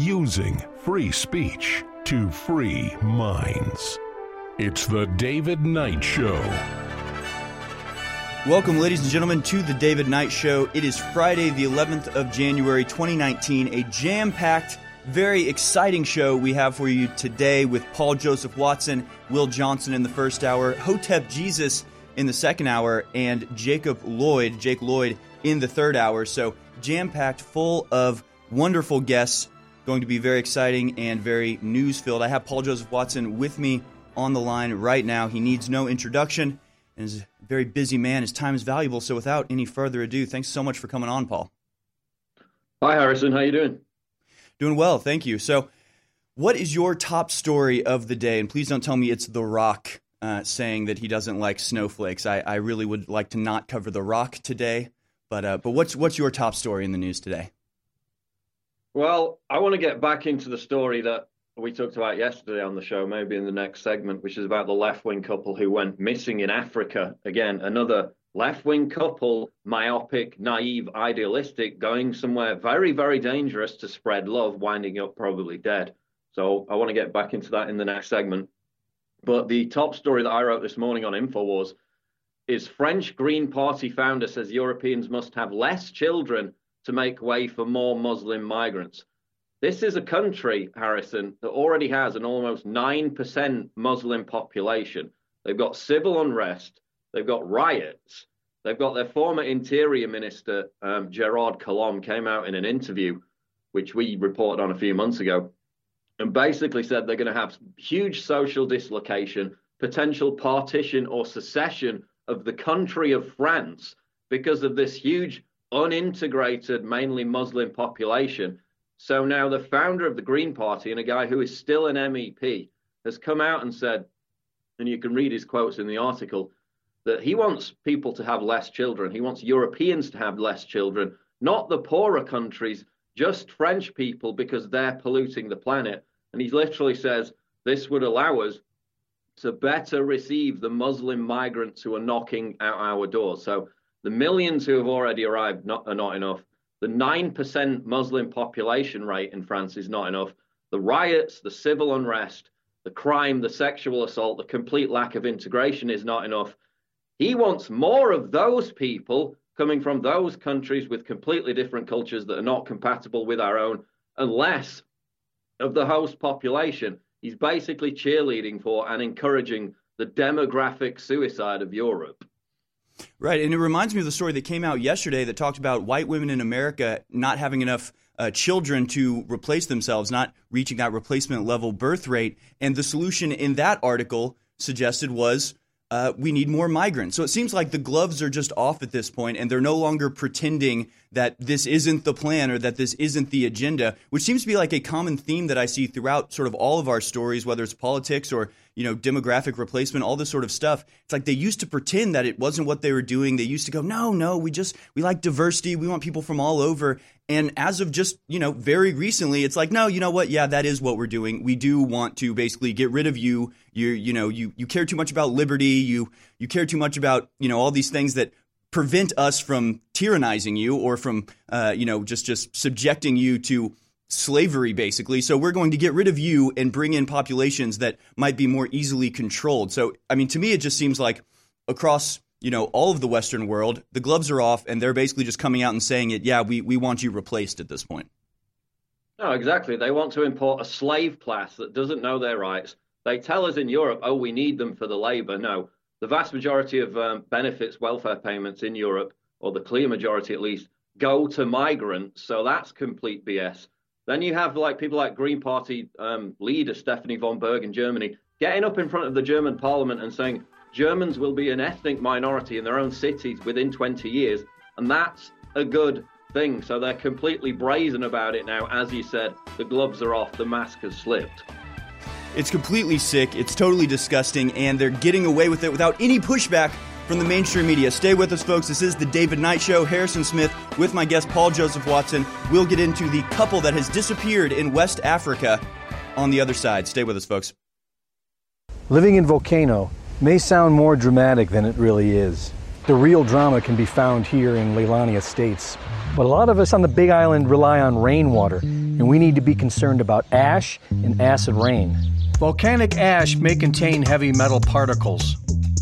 using free speech to free minds. It's the David Knight Show. Welcome, ladies and gentlemen, to the David Knight Show. It is Friday, the 11th of January, 2019, a jam packed, very exciting show we have for you today with Paul Joseph Watson, Will Johnson in the first hour, Hotep Jesus in the second hour, and Jacob Lloyd, Jake Lloyd, in the third hour. So, jam packed, full of wonderful guests, going to be very exciting and very news filled. I have Paul Joseph Watson with me on the line right now. He needs no introduction and is a very busy man. His time is valuable. So, without any further ado, thanks so much for coming on, Paul. Hi, Harrison. How you doing? Doing well, thank you. So, what is your top story of the day? And please don't tell me it's The Rock uh, saying that he doesn't like snowflakes. I, I really would like to not cover The Rock today. But uh, but what's what's your top story in the news today? Well, I want to get back into the story that we talked about yesterday on the show, maybe in the next segment, which is about the left wing couple who went missing in Africa. Again, another left wing couple, myopic, naive, idealistic, going somewhere very, very dangerous to spread love, winding up probably dead. So I want to get back into that in the next segment. But the top story that I wrote this morning on InfoWars is French Green Party founder says Europeans must have less children to make way for more Muslim migrants. This is a country, Harrison, that already has an almost 9% Muslim population. They've got civil unrest, they've got riots, they've got their former interior minister, um, Gerard Collomb, came out in an interview, which we reported on a few months ago, and basically said they're going to have huge social dislocation, potential partition or secession of the country of France because of this huge unintegrated, mainly Muslim population. So now the founder of the Green Party and a guy who is still an MEP has come out and said, and you can read his quotes in the article, that he wants people to have less children. He wants Europeans to have less children, not the poorer countries, just French people because they're polluting the planet. And he literally says this would allow us to better receive the Muslim migrants who are knocking at our doors. So the millions who have already arrived not, are not enough. The 9% Muslim population rate in France is not enough. The riots, the civil unrest, the crime, the sexual assault, the complete lack of integration is not enough. He wants more of those people coming from those countries with completely different cultures that are not compatible with our own, and less of the host population. He's basically cheerleading for and encouraging the demographic suicide of Europe. Right, and it reminds me of the story that came out yesterday that talked about white women in America not having enough uh, children to replace themselves, not reaching that replacement level birth rate. And the solution in that article suggested was uh, we need more migrants. So it seems like the gloves are just off at this point, and they're no longer pretending that this isn't the plan or that this isn't the agenda, which seems to be like a common theme that I see throughout sort of all of our stories, whether it's politics or you know demographic replacement, all this sort of stuff. It's like they used to pretend that it wasn't what they were doing. They used to go, no, no, we just we like diversity. We want people from all over. And as of just you know very recently, it's like, no, you know what? Yeah, that is what we're doing. We do want to basically get rid of you. You you know you you care too much about liberty. You you care too much about you know all these things that prevent us from tyrannizing you or from uh, you know just just subjecting you to slavery basically. So we're going to get rid of you and bring in populations that might be more easily controlled. So i mean to me it just seems like across you know all of the western world the gloves are off and they're basically just coming out and saying it yeah we, we want you replaced at this point. No exactly. They want to import a slave class that doesn't know their rights. They tell us in europe oh we need them for the labor. No the vast majority of um, benefits welfare payments in Europe, or the clear majority at least, go to migrants. So that's complete BS. Then you have like people like Green Party um, leader Stefanie von Berg in Germany getting up in front of the German parliament and saying Germans will be an ethnic minority in their own cities within 20 years. And that's a good thing. So they're completely brazen about it now. As you said, the gloves are off, the mask has slipped. It's completely sick. It's totally disgusting, and they're getting away with it without any pushback from the mainstream media. Stay with us, folks. This is the David Knight Show. Harrison Smith with my guest, Paul Joseph Watson. We'll get into the couple that has disappeared in West Africa on the other side. Stay with us, folks. Living in Volcano may sound more dramatic than it really is. The real drama can be found here in Leilani Estates. But a lot of us on the Big Island rely on rainwater and we need to be concerned about ash and acid rain. Volcanic ash may contain heavy metal particles,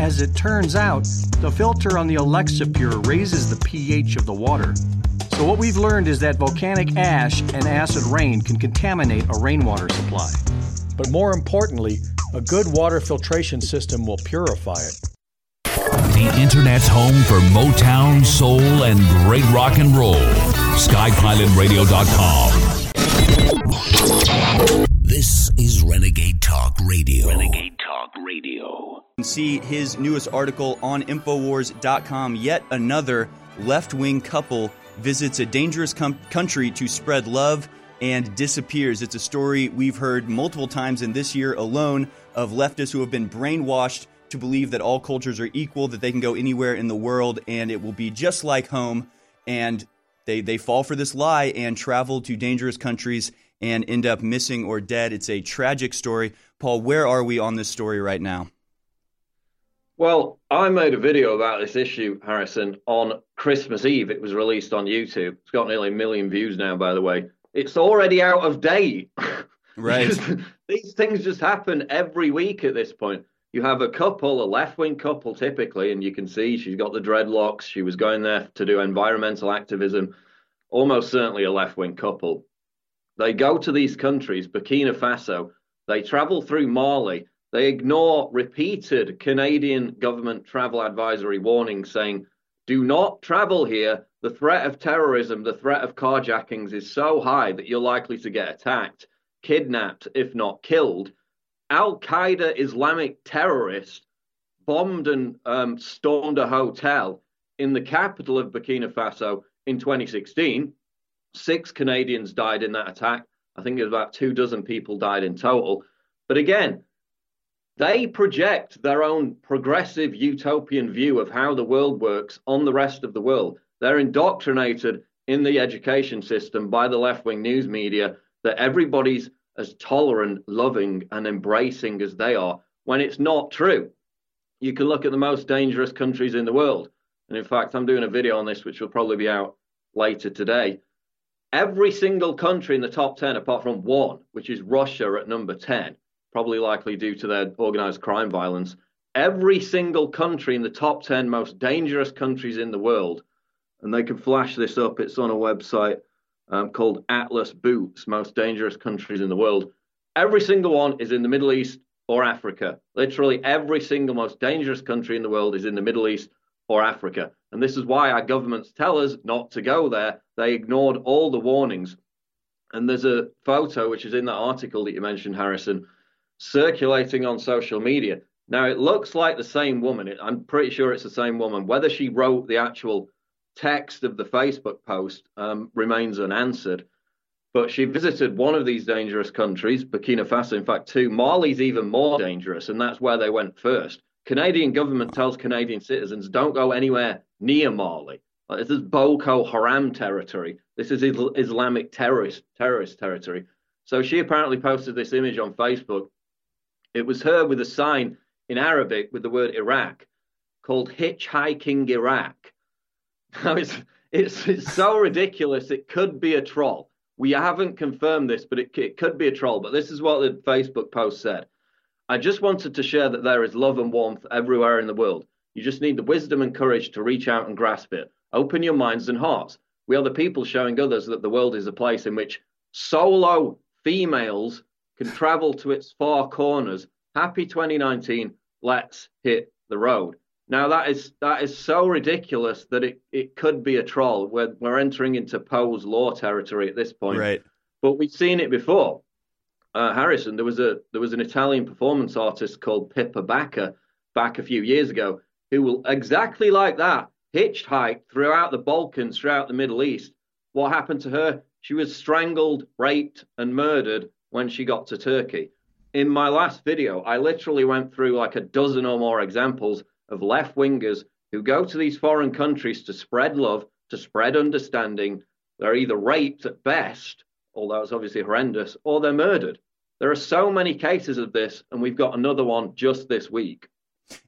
As it turns out, the filter on the Alexa Pure raises the pH of the water. So, what we've learned is that volcanic ash and acid rain can contaminate a rainwater supply. But more importantly, a good water filtration system will purify it. The Internet's home for Motown, soul, and great rock and roll. SkyPilotRadio.com. This is Renegade Talk Radio. Renegade Talk Radio. See his newest article on Infowars.com. Yet another left wing couple visits a dangerous com- country to spread love and disappears. It's a story we've heard multiple times in this year alone of leftists who have been brainwashed to believe that all cultures are equal, that they can go anywhere in the world and it will be just like home. And they, they fall for this lie and travel to dangerous countries and end up missing or dead. It's a tragic story. Paul, where are we on this story right now? Well, I made a video about this issue, Harrison, on Christmas Eve. It was released on YouTube. It's got nearly a million views now, by the way. It's already out of date. Right. These things just happen every week at this point. You have a couple, a left wing couple typically, and you can see she's got the dreadlocks. She was going there to do environmental activism, almost certainly a left wing couple. They go to these countries, Burkina Faso, they travel through Mali, they ignore repeated Canadian government travel advisory warnings saying, do not travel here. The threat of terrorism, the threat of carjackings is so high that you're likely to get attacked, kidnapped, if not killed. Al Qaeda Islamic terrorists bombed and um, stormed a hotel in the capital of Burkina Faso in 2016. Six Canadians died in that attack. I think it was about two dozen people died in total. But again, they project their own progressive utopian view of how the world works on the rest of the world. They're indoctrinated in the education system by the left wing news media that everybody's as tolerant, loving, and embracing as they are, when it's not true. You can look at the most dangerous countries in the world. And in fact, I'm doing a video on this, which will probably be out later today. Every single country in the top 10, apart from one, which is Russia at number 10, probably likely due to their organized crime violence. Every single country in the top 10 most dangerous countries in the world, and they can flash this up, it's on a website um, called Atlas Boots, Most Dangerous Countries in the World. Every single one is in the Middle East or Africa. Literally every single most dangerous country in the world is in the Middle East or Africa. And this is why our governments tell us not to go there. They ignored all the warnings. And there's a photo which is in that article that you mentioned, Harrison, circulating on social media. Now, it looks like the same woman. I'm pretty sure it's the same woman. Whether she wrote the actual text of the Facebook post um, remains unanswered. But she visited one of these dangerous countries, Burkina Faso, in fact, two. Mali's even more dangerous, and that's where they went first. Canadian government tells Canadian citizens don't go anywhere near Mali. Like, this is Boko Haram territory. This is Islamic terrorist terrorist territory. So she apparently posted this image on Facebook it was her with a sign in Arabic with the word Iraq called Hitchhiking Iraq. Now it's, it's, it's so ridiculous, it could be a troll. We haven't confirmed this, but it, it could be a troll. But this is what the Facebook post said. I just wanted to share that there is love and warmth everywhere in the world. You just need the wisdom and courage to reach out and grasp it. Open your minds and hearts. We are the people showing others that the world is a place in which solo females can travel to its far corners. Happy 2019, let's hit the road. Now that is that is so ridiculous that it, it could be a troll. We're we're entering into Poe's law territory at this point. Right. But we've seen it before. Uh, Harrison, there was a there was an Italian performance artist called Pippa Bacca back a few years ago who will exactly like that hitchhike throughout the Balkans, throughout the Middle East. What happened to her? She was strangled, raped, and murdered when she got to Turkey. in my last video, I literally went through like a dozen or more examples of left wingers who go to these foreign countries to spread love, to spread understanding. They're either raped at best, although it's obviously horrendous, or they're murdered. There are so many cases of this, and we've got another one just this week.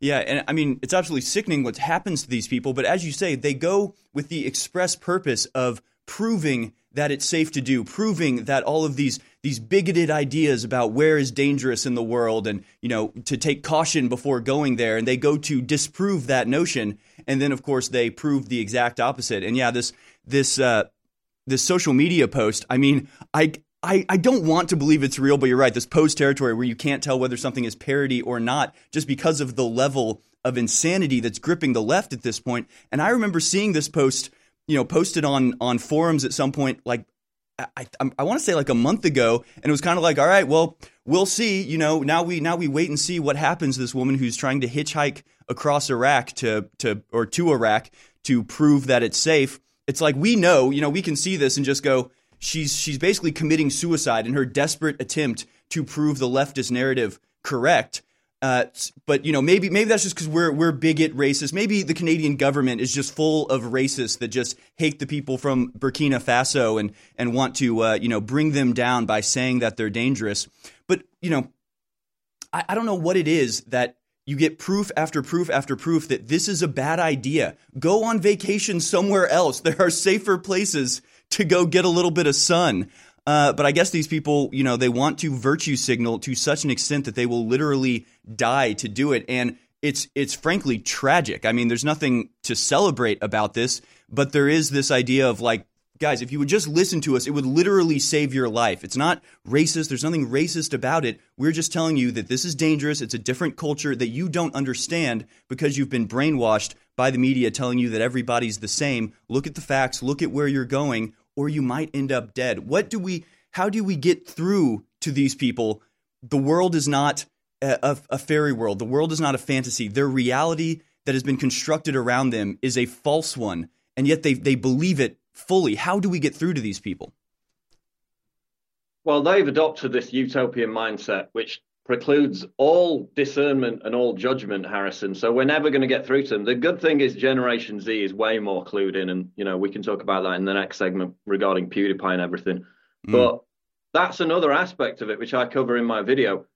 Yeah, and I mean, it's absolutely sickening what happens to these people, but as you say, they go with the express purpose of proving that it's safe to do, proving that all of these these bigoted ideas about where is dangerous in the world and you know to take caution before going there and they go to disprove that notion and then of course they prove the exact opposite and yeah this this uh, this social media post i mean i I, I don't want to believe it's real, but you're right. This post territory where you can't tell whether something is parody or not just because of the level of insanity that's gripping the left at this point. And I remember seeing this post, you know, posted on on forums at some point, like I, I, I want to say like a month ago, and it was kind of like, all right, well, we'll see. You know, now we now we wait and see what happens. This woman who's trying to hitchhike across Iraq to to or to Iraq to prove that it's safe. It's like we know, you know, we can see this and just go. She's she's basically committing suicide in her desperate attempt to prove the leftist narrative correct. Uh, but you know, maybe maybe that's just because we're we're bigot racist. Maybe the Canadian government is just full of racists that just hate the people from Burkina Faso and and want to uh, you know bring them down by saying that they're dangerous. But you know, I, I don't know what it is that you get proof after proof after proof that this is a bad idea. Go on vacation somewhere else. There are safer places to go get a little bit of sun. Uh, but I guess these people, you know, they want to virtue signal to such an extent that they will literally die to do it. And it's it's frankly tragic. I mean, there's nothing to celebrate about this, but there is this idea of like, guys, if you would just listen to us, it would literally save your life. It's not racist. There's nothing racist about it. We're just telling you that this is dangerous. It's a different culture that you don't understand because you've been brainwashed by the media telling you that everybody's the same. Look at the facts. Look at where you're going or you might end up dead. What do we how do we get through to these people? The world is not a, a, fairy world. The world is not a fantasy. Their reality that has been constructed around them is a false one, and yet they they believe it fully. How do we get through to these people? Well, they've adopted this utopian mindset, which precludes all discernment and all judgment, Harrison. So we're never going to get through to them. The good thing is Generation Z is way more clued in, and you know we can talk about that in the next segment regarding PewDiePie and everything. Mm. But that's another aspect of it which I cover in my video.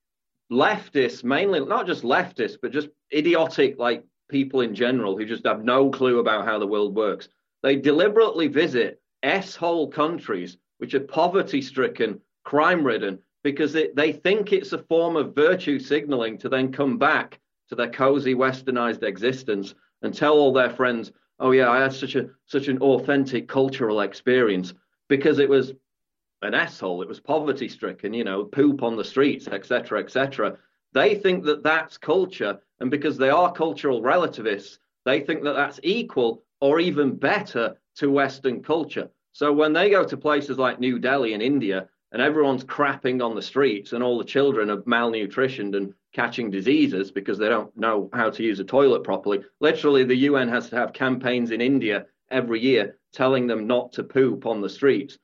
Leftists, mainly not just leftists, but just idiotic like people in general who just have no clue about how the world works. They deliberately visit s-hole countries which are poverty-stricken, crime-ridden, because they, they think it's a form of virtue signaling to then come back to their cozy westernized existence and tell all their friends, oh yeah, I had such a such an authentic cultural experience because it was an asshole, it was poverty stricken, you know, poop on the streets, etc., etc. They think that that's culture, and because they are cultural relativists, they think that that's equal or even better to Western culture. So when they go to places like New Delhi in India and everyone's crapping on the streets and all the children are malnutritioned and catching diseases because they don't know how to use a toilet properly. Literally, the UN has to have campaigns in India every year telling them not to poop on the streets.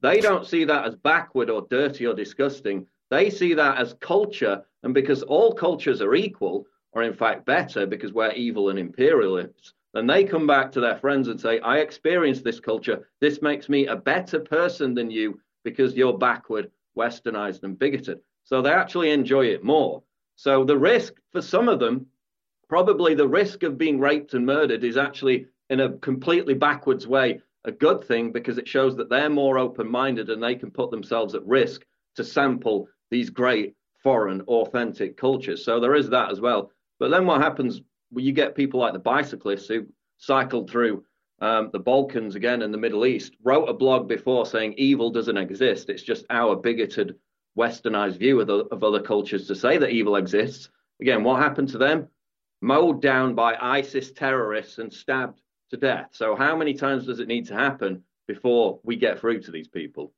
They don't see that as backward or dirty or disgusting. They see that as culture. And because all cultures are equal, or in fact better because we're evil and imperialists, then they come back to their friends and say, I experienced this culture. This makes me a better person than you because you're backward, westernized, and bigoted. So they actually enjoy it more. So the risk for some of them, probably the risk of being raped and murdered is actually in a completely backwards way a good thing because it shows that they're more open minded and they can put themselves at risk to sample these great foreign authentic cultures. So there is that as well. But then what happens when you get people like the bicyclists who cycled through um, the Balkans again in the Middle East, wrote a blog before saying evil doesn't exist. It's just our bigoted, westernized view of, the, of other cultures to say that evil exists. Again, what happened to them? Mowed down by ISIS terrorists and stabbed to death. So, how many times does it need to happen before we get through to these people?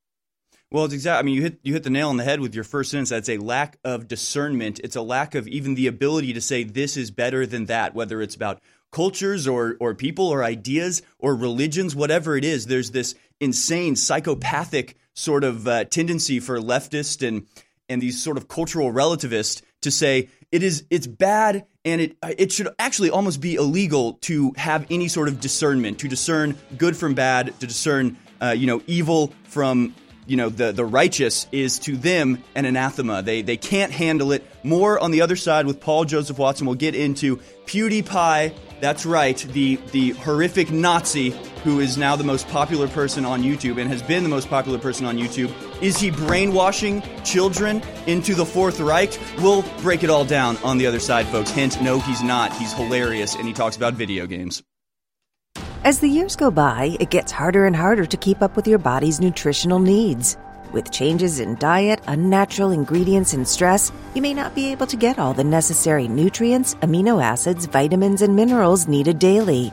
Well, it's exactly. I mean, you hit you hit the nail on the head with your first sentence. That's a lack of discernment. It's a lack of even the ability to say this is better than that. Whether it's about cultures or or people or ideas or religions, whatever it is, there's this insane psychopathic sort of uh, tendency for leftists and and these sort of cultural relativists to say it is it's bad and it it should actually almost be illegal to have any sort of discernment to discern good from bad to discern uh, you know evil from you know the the righteous is to them an anathema they they can't handle it more on the other side with Paul Joseph Watson we'll get into PewDiePie that's right the the horrific Nazi who is now the most popular person on YouTube and has been the most popular person on YouTube. Is he brainwashing children into the Fourth Reich? We'll break it all down on the other side, folks. Hint, no, he's not. He's hilarious and he talks about video games. As the years go by, it gets harder and harder to keep up with your body's nutritional needs. With changes in diet, unnatural ingredients, and stress, you may not be able to get all the necessary nutrients, amino acids, vitamins, and minerals needed daily.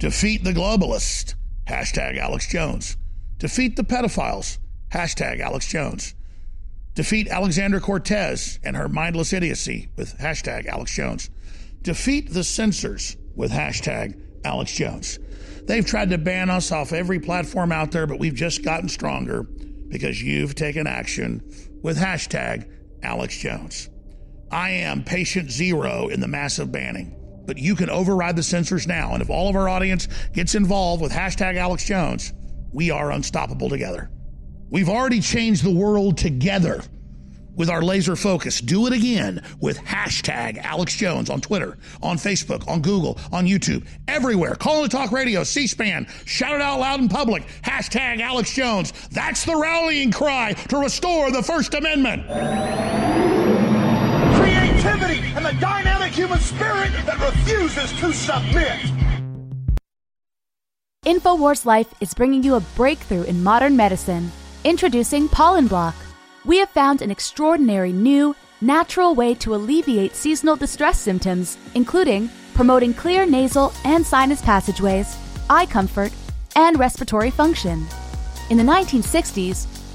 Defeat the globalist. Hashtag Alex Jones. Defeat the pedophiles. Hashtag Alex Jones. Defeat Alexandra Cortez and her mindless idiocy with hashtag Alex Jones. Defeat the censors with hashtag Alex Jones. They've tried to ban us off every platform out there, but we've just gotten stronger because you've taken action with hashtag Alex Jones. I am patient zero in the massive banning but you can override the censors now. And if all of our audience gets involved with hashtag Alex Jones, we are unstoppable together. We've already changed the world together with our laser focus. Do it again with hashtag Alex Jones on Twitter, on Facebook, on Google, on YouTube, everywhere. Call it Talk Radio, C SPAN, shout it out loud in public. Hashtag Alex Jones. That's the rallying cry to restore the First Amendment. Creativity and the dynamic human spirit that refuses to submit. InfoWars Life is bringing you a breakthrough in modern medicine. Introducing Pollen Block. We have found an extraordinary new, natural way to alleviate seasonal distress symptoms, including promoting clear nasal and sinus passageways, eye comfort, and respiratory function. In the 1960s,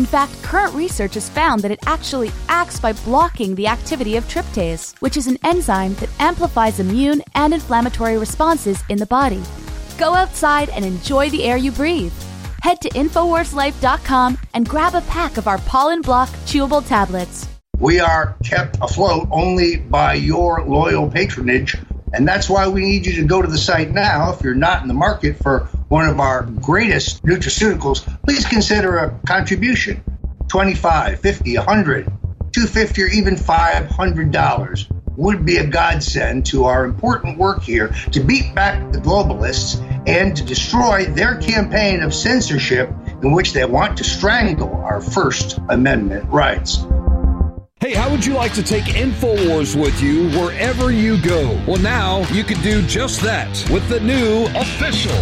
In fact, current research has found that it actually acts by blocking the activity of tryptase, which is an enzyme that amplifies immune and inflammatory responses in the body. Go outside and enjoy the air you breathe. Head to InfoWarsLife.com and grab a pack of our Pollen Block chewable tablets. We are kept afloat only by your loyal patronage, and that's why we need you to go to the site now. If you're not in the market for one of our greatest nutraceuticals, please consider a contribution 25 50 100 250 or even $500 would be a godsend to our important work here to beat back the globalists and to destroy their campaign of censorship in which they want to strangle our First Amendment rights. Hey, how would you like to take InfoWars with you wherever you go? Well, now you can do just that with the new official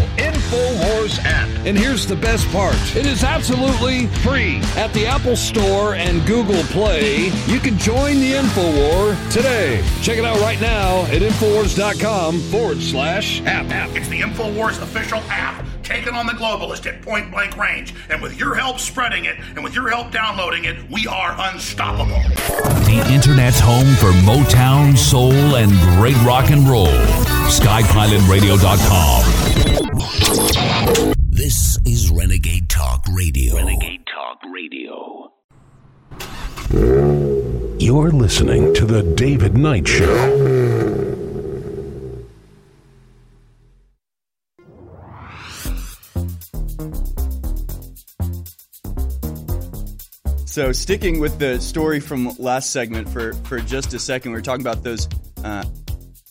InfoWars app. And here's the best part it is absolutely free. At the Apple Store and Google Play, you can join the InfoWar today. Check it out right now at InfoWars.com forward slash app. app. It's the InfoWars official app taking on the globalist at point blank range. And with your help spreading it and with your help downloading it, we are unstoppable. The Internet's home for Motown, soul, and great rock and roll. SkyPilotRadio.com. This is Renegade Talk Radio. Renegade Talk Radio. You're listening to The David Knight Show. So, sticking with the story from last segment for, for just a second, we were talking about those uh,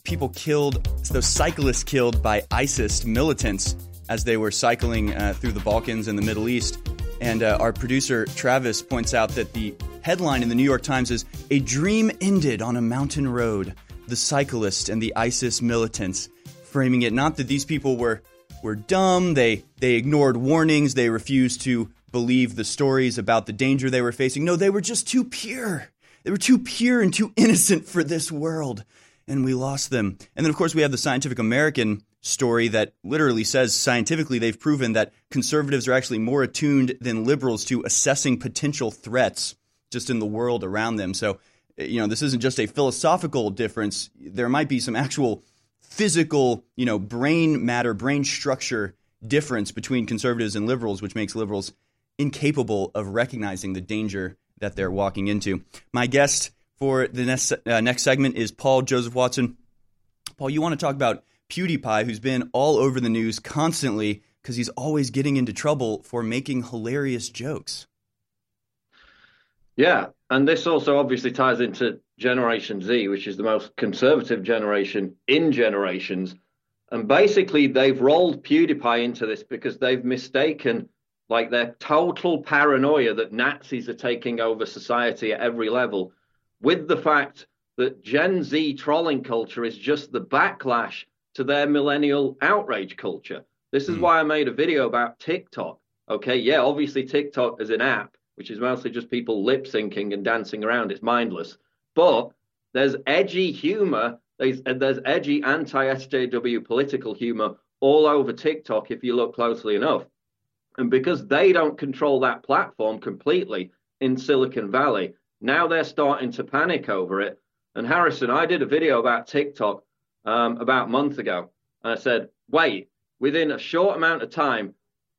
people killed, those cyclists killed by ISIS militants as they were cycling uh, through the Balkans and the Middle East. And uh, our producer, Travis, points out that the headline in the New York Times is A Dream Ended on a Mountain Road. The cyclist and the ISIS militants, framing it not that these people were, were dumb, they, they ignored warnings, they refused to believe the stories about the danger they were facing. No, they were just too pure. They were too pure and too innocent for this world. And we lost them. And then, of course, we have the Scientific American story that literally says scientifically they've proven that conservatives are actually more attuned than liberals to assessing potential threats just in the world around them. So, you know, this isn't just a philosophical difference. There might be some actual physical, you know, brain matter, brain structure difference between conservatives and liberals, which makes liberals incapable of recognizing the danger that they're walking into. My guest for the next, uh, next segment is Paul Joseph Watson. Paul, you want to talk about PewDiePie, who's been all over the news constantly because he's always getting into trouble for making hilarious jokes. Yeah, and this also obviously ties into Generation Z, which is the most conservative generation in generations. And basically, they've rolled PewDiePie into this because they've mistaken like their total paranoia that Nazis are taking over society at every level with the fact that Gen Z trolling culture is just the backlash to their millennial outrage culture. This is mm. why I made a video about TikTok. Okay, yeah, obviously TikTok is an app, which is mostly just people lip syncing and dancing around. It's mindless. But there's edgy humor, there's, there's edgy anti SJW political humor all over TikTok if you look closely enough. And because they don't control that platform completely in Silicon Valley, now they're starting to panic over it. And Harrison, I did a video about TikTok um, about a month ago. And I said, wait, within a short amount of time,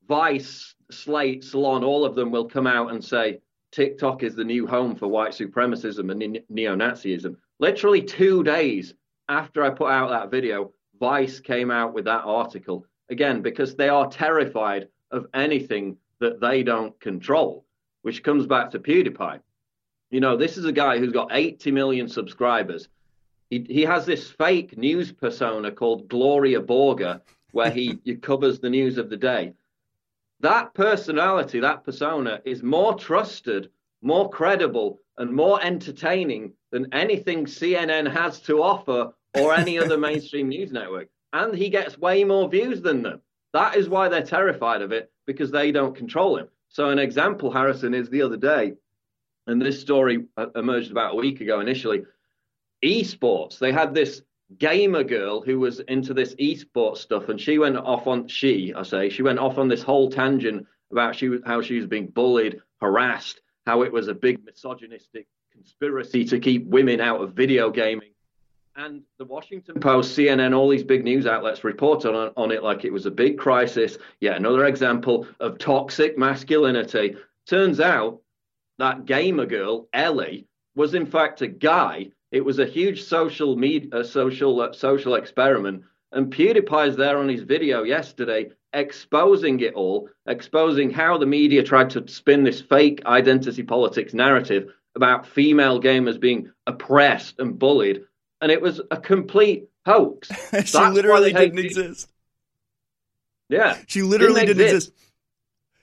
Vice, Slate, Salon, all of them will come out and say TikTok is the new home for white supremacism and neo Nazism. Literally two days after I put out that video, Vice came out with that article. Again, because they are terrified of anything that they don't control, which comes back to PewDiePie. You know, this is a guy who's got 80 million subscribers he, he has this fake news persona called Gloria Borger, where he, he covers the news of the day. That personality, that persona, is more trusted, more credible, and more entertaining than anything CNN has to offer or any other mainstream news network. And he gets way more views than them. That is why they're terrified of it because they don't control him. So, an example, Harrison, is the other day, and this story uh, emerged about a week ago initially esports. They had this gamer girl who was into this esports stuff, and she went off on she, I say, she went off on this whole tangent about she how she was being bullied, harassed, how it was a big misogynistic conspiracy to keep women out of video gaming. And the Washington Post, CNN, all these big news outlets reported on, on it like it was a big crisis. Yet another example of toxic masculinity. Turns out that gamer girl, Ellie, was in fact a guy it was a huge social media, social uh, social experiment. And PewDiePie's there on his video yesterday exposing it all, exposing how the media tried to spin this fake identity politics narrative about female gamers being oppressed and bullied. And it was a complete hoax. she That's literally didn't exist. Yeah. She literally didn't, didn't exist.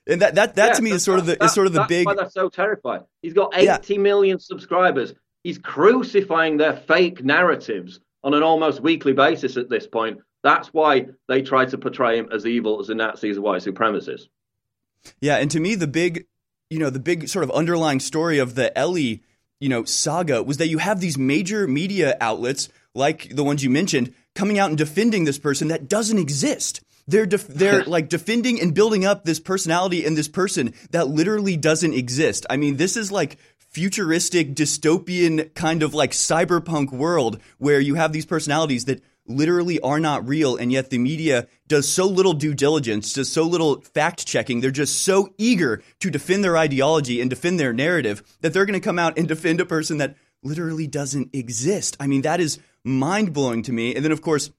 And that that, that yeah, to me is sort of the is sort of the big. Why they're so terrified. He's got eighty yeah. million subscribers. He's crucifying their fake narratives on an almost weekly basis at this point. That's why they try to portray him as evil, as a Nazi, as a white supremacist. Yeah, and to me, the big, you know, the big sort of underlying story of the Ellie, you know, saga was that you have these major media outlets like the ones you mentioned coming out and defending this person that doesn't exist. They're def- they're like defending and building up this personality and this person that literally doesn't exist. I mean, this is like futuristic dystopian kind of like cyberpunk world where you have these personalities that literally are not real and yet the media does so little due diligence does so little fact checking they're just so eager to defend their ideology and defend their narrative that they're going to come out and defend a person that literally doesn't exist. I mean that is mind blowing to me. And then of course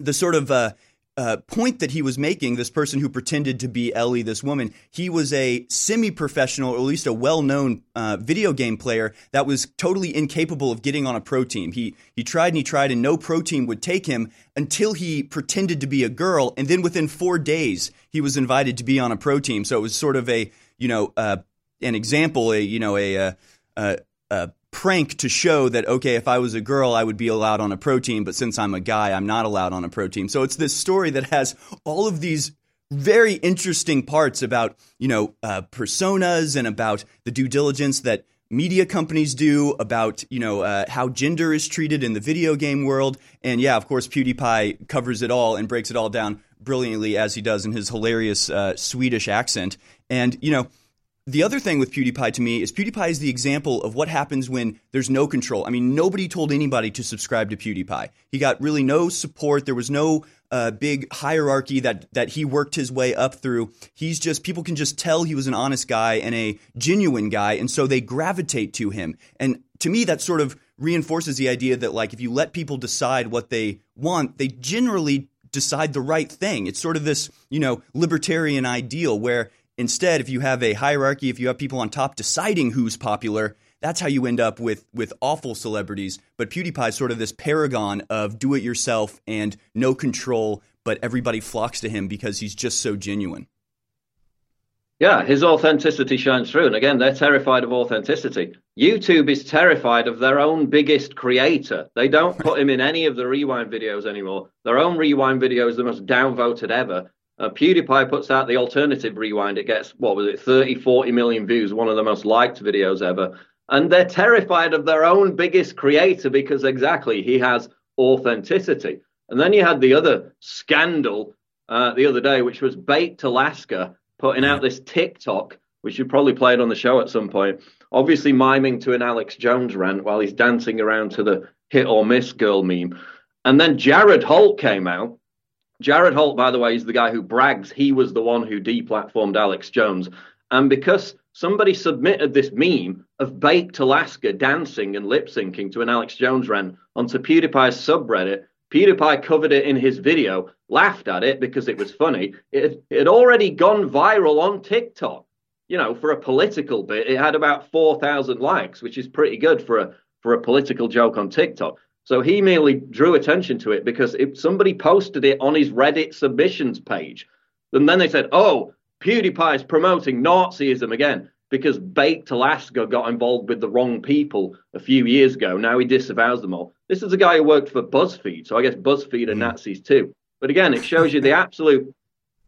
the sort of uh, uh, point that he was making, this person who pretended to be Ellie, this woman, he was a semi professional, or at least a well known uh, video game player that was totally incapable of getting on a pro team. He, he tried and he tried, and no pro team would take him until he pretended to be a girl. And then within four days, he was invited to be on a pro team. So it was sort of a, you know, uh, an example, a, you know, a, a, uh, a uh, prank to show that okay if i was a girl i would be allowed on a pro team but since i'm a guy i'm not allowed on a pro team so it's this story that has all of these very interesting parts about you know uh, personas and about the due diligence that media companies do about you know uh, how gender is treated in the video game world. And yeah of course pewdiepie covers it all and breaks it all down brilliantly as he does in his hilarious uh, swedish accent. And you know the other thing with PewDiePie to me is PewDiePie is the example of what happens when there's no control. I mean, nobody told anybody to subscribe to PewDiePie. He got really no support. There was no uh, big hierarchy that that he worked his way up through. He's just people can just tell he was an honest guy and a genuine guy, and so they gravitate to him. And to me, that sort of reinforces the idea that like if you let people decide what they want, they generally decide the right thing. It's sort of this, you know, libertarian ideal where Instead, if you have a hierarchy, if you have people on top deciding who's popular, that's how you end up with with awful celebrities. But PewDiePie is sort of this paragon of do it yourself and no control, but everybody flocks to him because he's just so genuine. Yeah, his authenticity shines through. And again, they're terrified of authenticity. YouTube is terrified of their own biggest creator. They don't put him in any of the rewind videos anymore. Their own rewind video is the most downvoted ever. Uh, PewDiePie puts out the alternative rewind. It gets, what was it, 30, 40 million views, one of the most liked videos ever. And they're terrified of their own biggest creator because exactly he has authenticity. And then you had the other scandal uh, the other day, which was Baked Alaska putting out this TikTok, which you probably played on the show at some point, obviously miming to an Alex Jones rant while he's dancing around to the hit or miss girl meme. And then Jared Holt came out Jared Holt, by the way, is the guy who brags he was the one who deplatformed Alex Jones. And because somebody submitted this meme of baked Alaska dancing and lip syncing to an Alex Jones rant onto PewDiePie's subreddit, PewDiePie covered it in his video, laughed at it because it was funny. It had already gone viral on TikTok. You know, for a political bit, it had about 4,000 likes, which is pretty good for a for a political joke on TikTok. So he merely drew attention to it because if somebody posted it on his Reddit submissions page, and then they said, "Oh, PewDiePie is promoting Nazism again." Because Baked Alaska got involved with the wrong people a few years ago. Now he disavows them all. This is a guy who worked for BuzzFeed, so I guess BuzzFeed are mm. Nazis too. But again, it shows you the absolute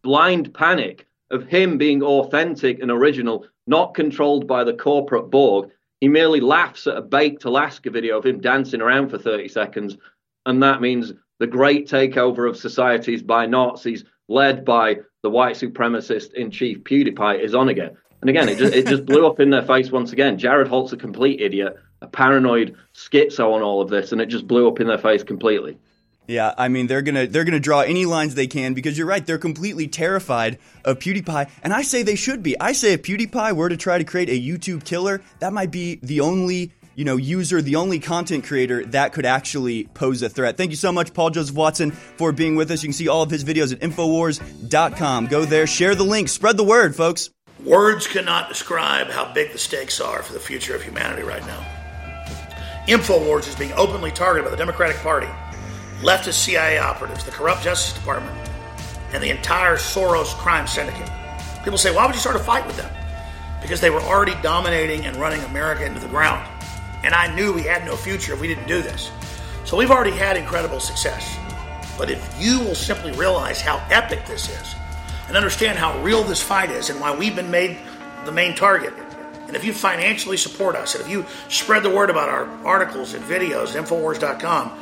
blind panic of him being authentic and original, not controlled by the corporate Borg, he merely laughs at a baked Alaska video of him dancing around for 30 seconds. And that means the great takeover of societies by Nazis, led by the white supremacist in chief PewDiePie, is on again. And again, it just, it just blew up in their face once again. Jared Holt's a complete idiot, a paranoid schizo on all of this, and it just blew up in their face completely. Yeah, I mean they're gonna they're gonna draw any lines they can because you're right. They're completely terrified of PewDiePie, and I say they should be. I say if PewDiePie were to try to create a YouTube killer, that might be the only you know user, the only content creator that could actually pose a threat. Thank you so much, Paul Joseph Watson, for being with us. You can see all of his videos at Infowars.com. Go there, share the link, spread the word, folks. Words cannot describe how big the stakes are for the future of humanity right now. Infowars is being openly targeted by the Democratic Party leftist CIA operatives, the corrupt Justice Department, and the entire Soros crime syndicate. People say, why would you start a fight with them? Because they were already dominating and running America into the ground. And I knew we had no future if we didn't do this. So we've already had incredible success. But if you will simply realize how epic this is and understand how real this fight is and why we've been made the main target, and if you financially support us, and if you spread the word about our articles and videos Infowars.com,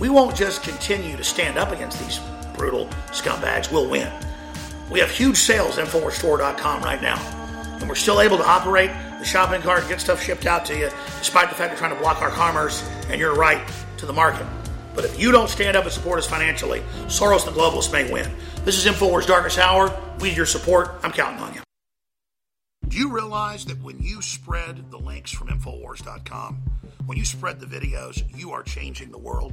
we won't just continue to stand up against these brutal scumbags, we'll win. We have huge sales at InfoWarsStore.com right now, and we're still able to operate the shopping cart and get stuff shipped out to you, despite the fact they're trying to block our commerce and your right to the market. But if you don't stand up and support us financially, Soros and the globalists may win. This is InfoWars Darkest Hour. We need your support. I'm counting on you. Do you realize that when you spread the links from Infowars.com, when you spread the videos, you are changing the world?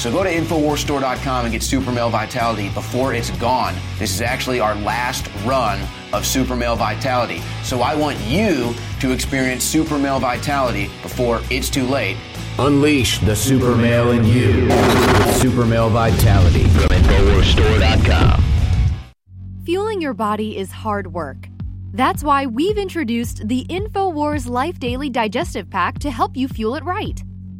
So go to InfoWarsStore.com and get Super Male Vitality before it's gone. This is actually our last run of Super Male Vitality. So I want you to experience Super Male Vitality before it's too late. Unleash the super male in you Super Male Vitality from InfoWarsStore.com. Fueling your body is hard work. That's why we've introduced the InfoWars Life Daily Digestive Pack to help you fuel it right.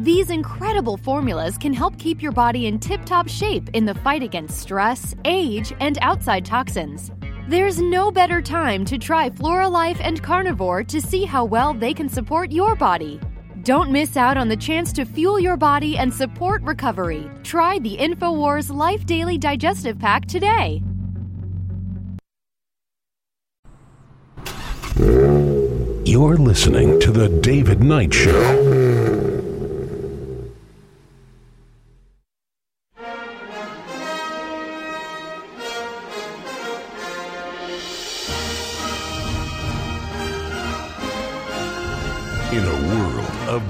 These incredible formulas can help keep your body in tip top shape in the fight against stress, age, and outside toxins. There's no better time to try Flora Life and Carnivore to see how well they can support your body. Don't miss out on the chance to fuel your body and support recovery. Try the InfoWars Life Daily Digestive Pack today. You're listening to The David Knight Show.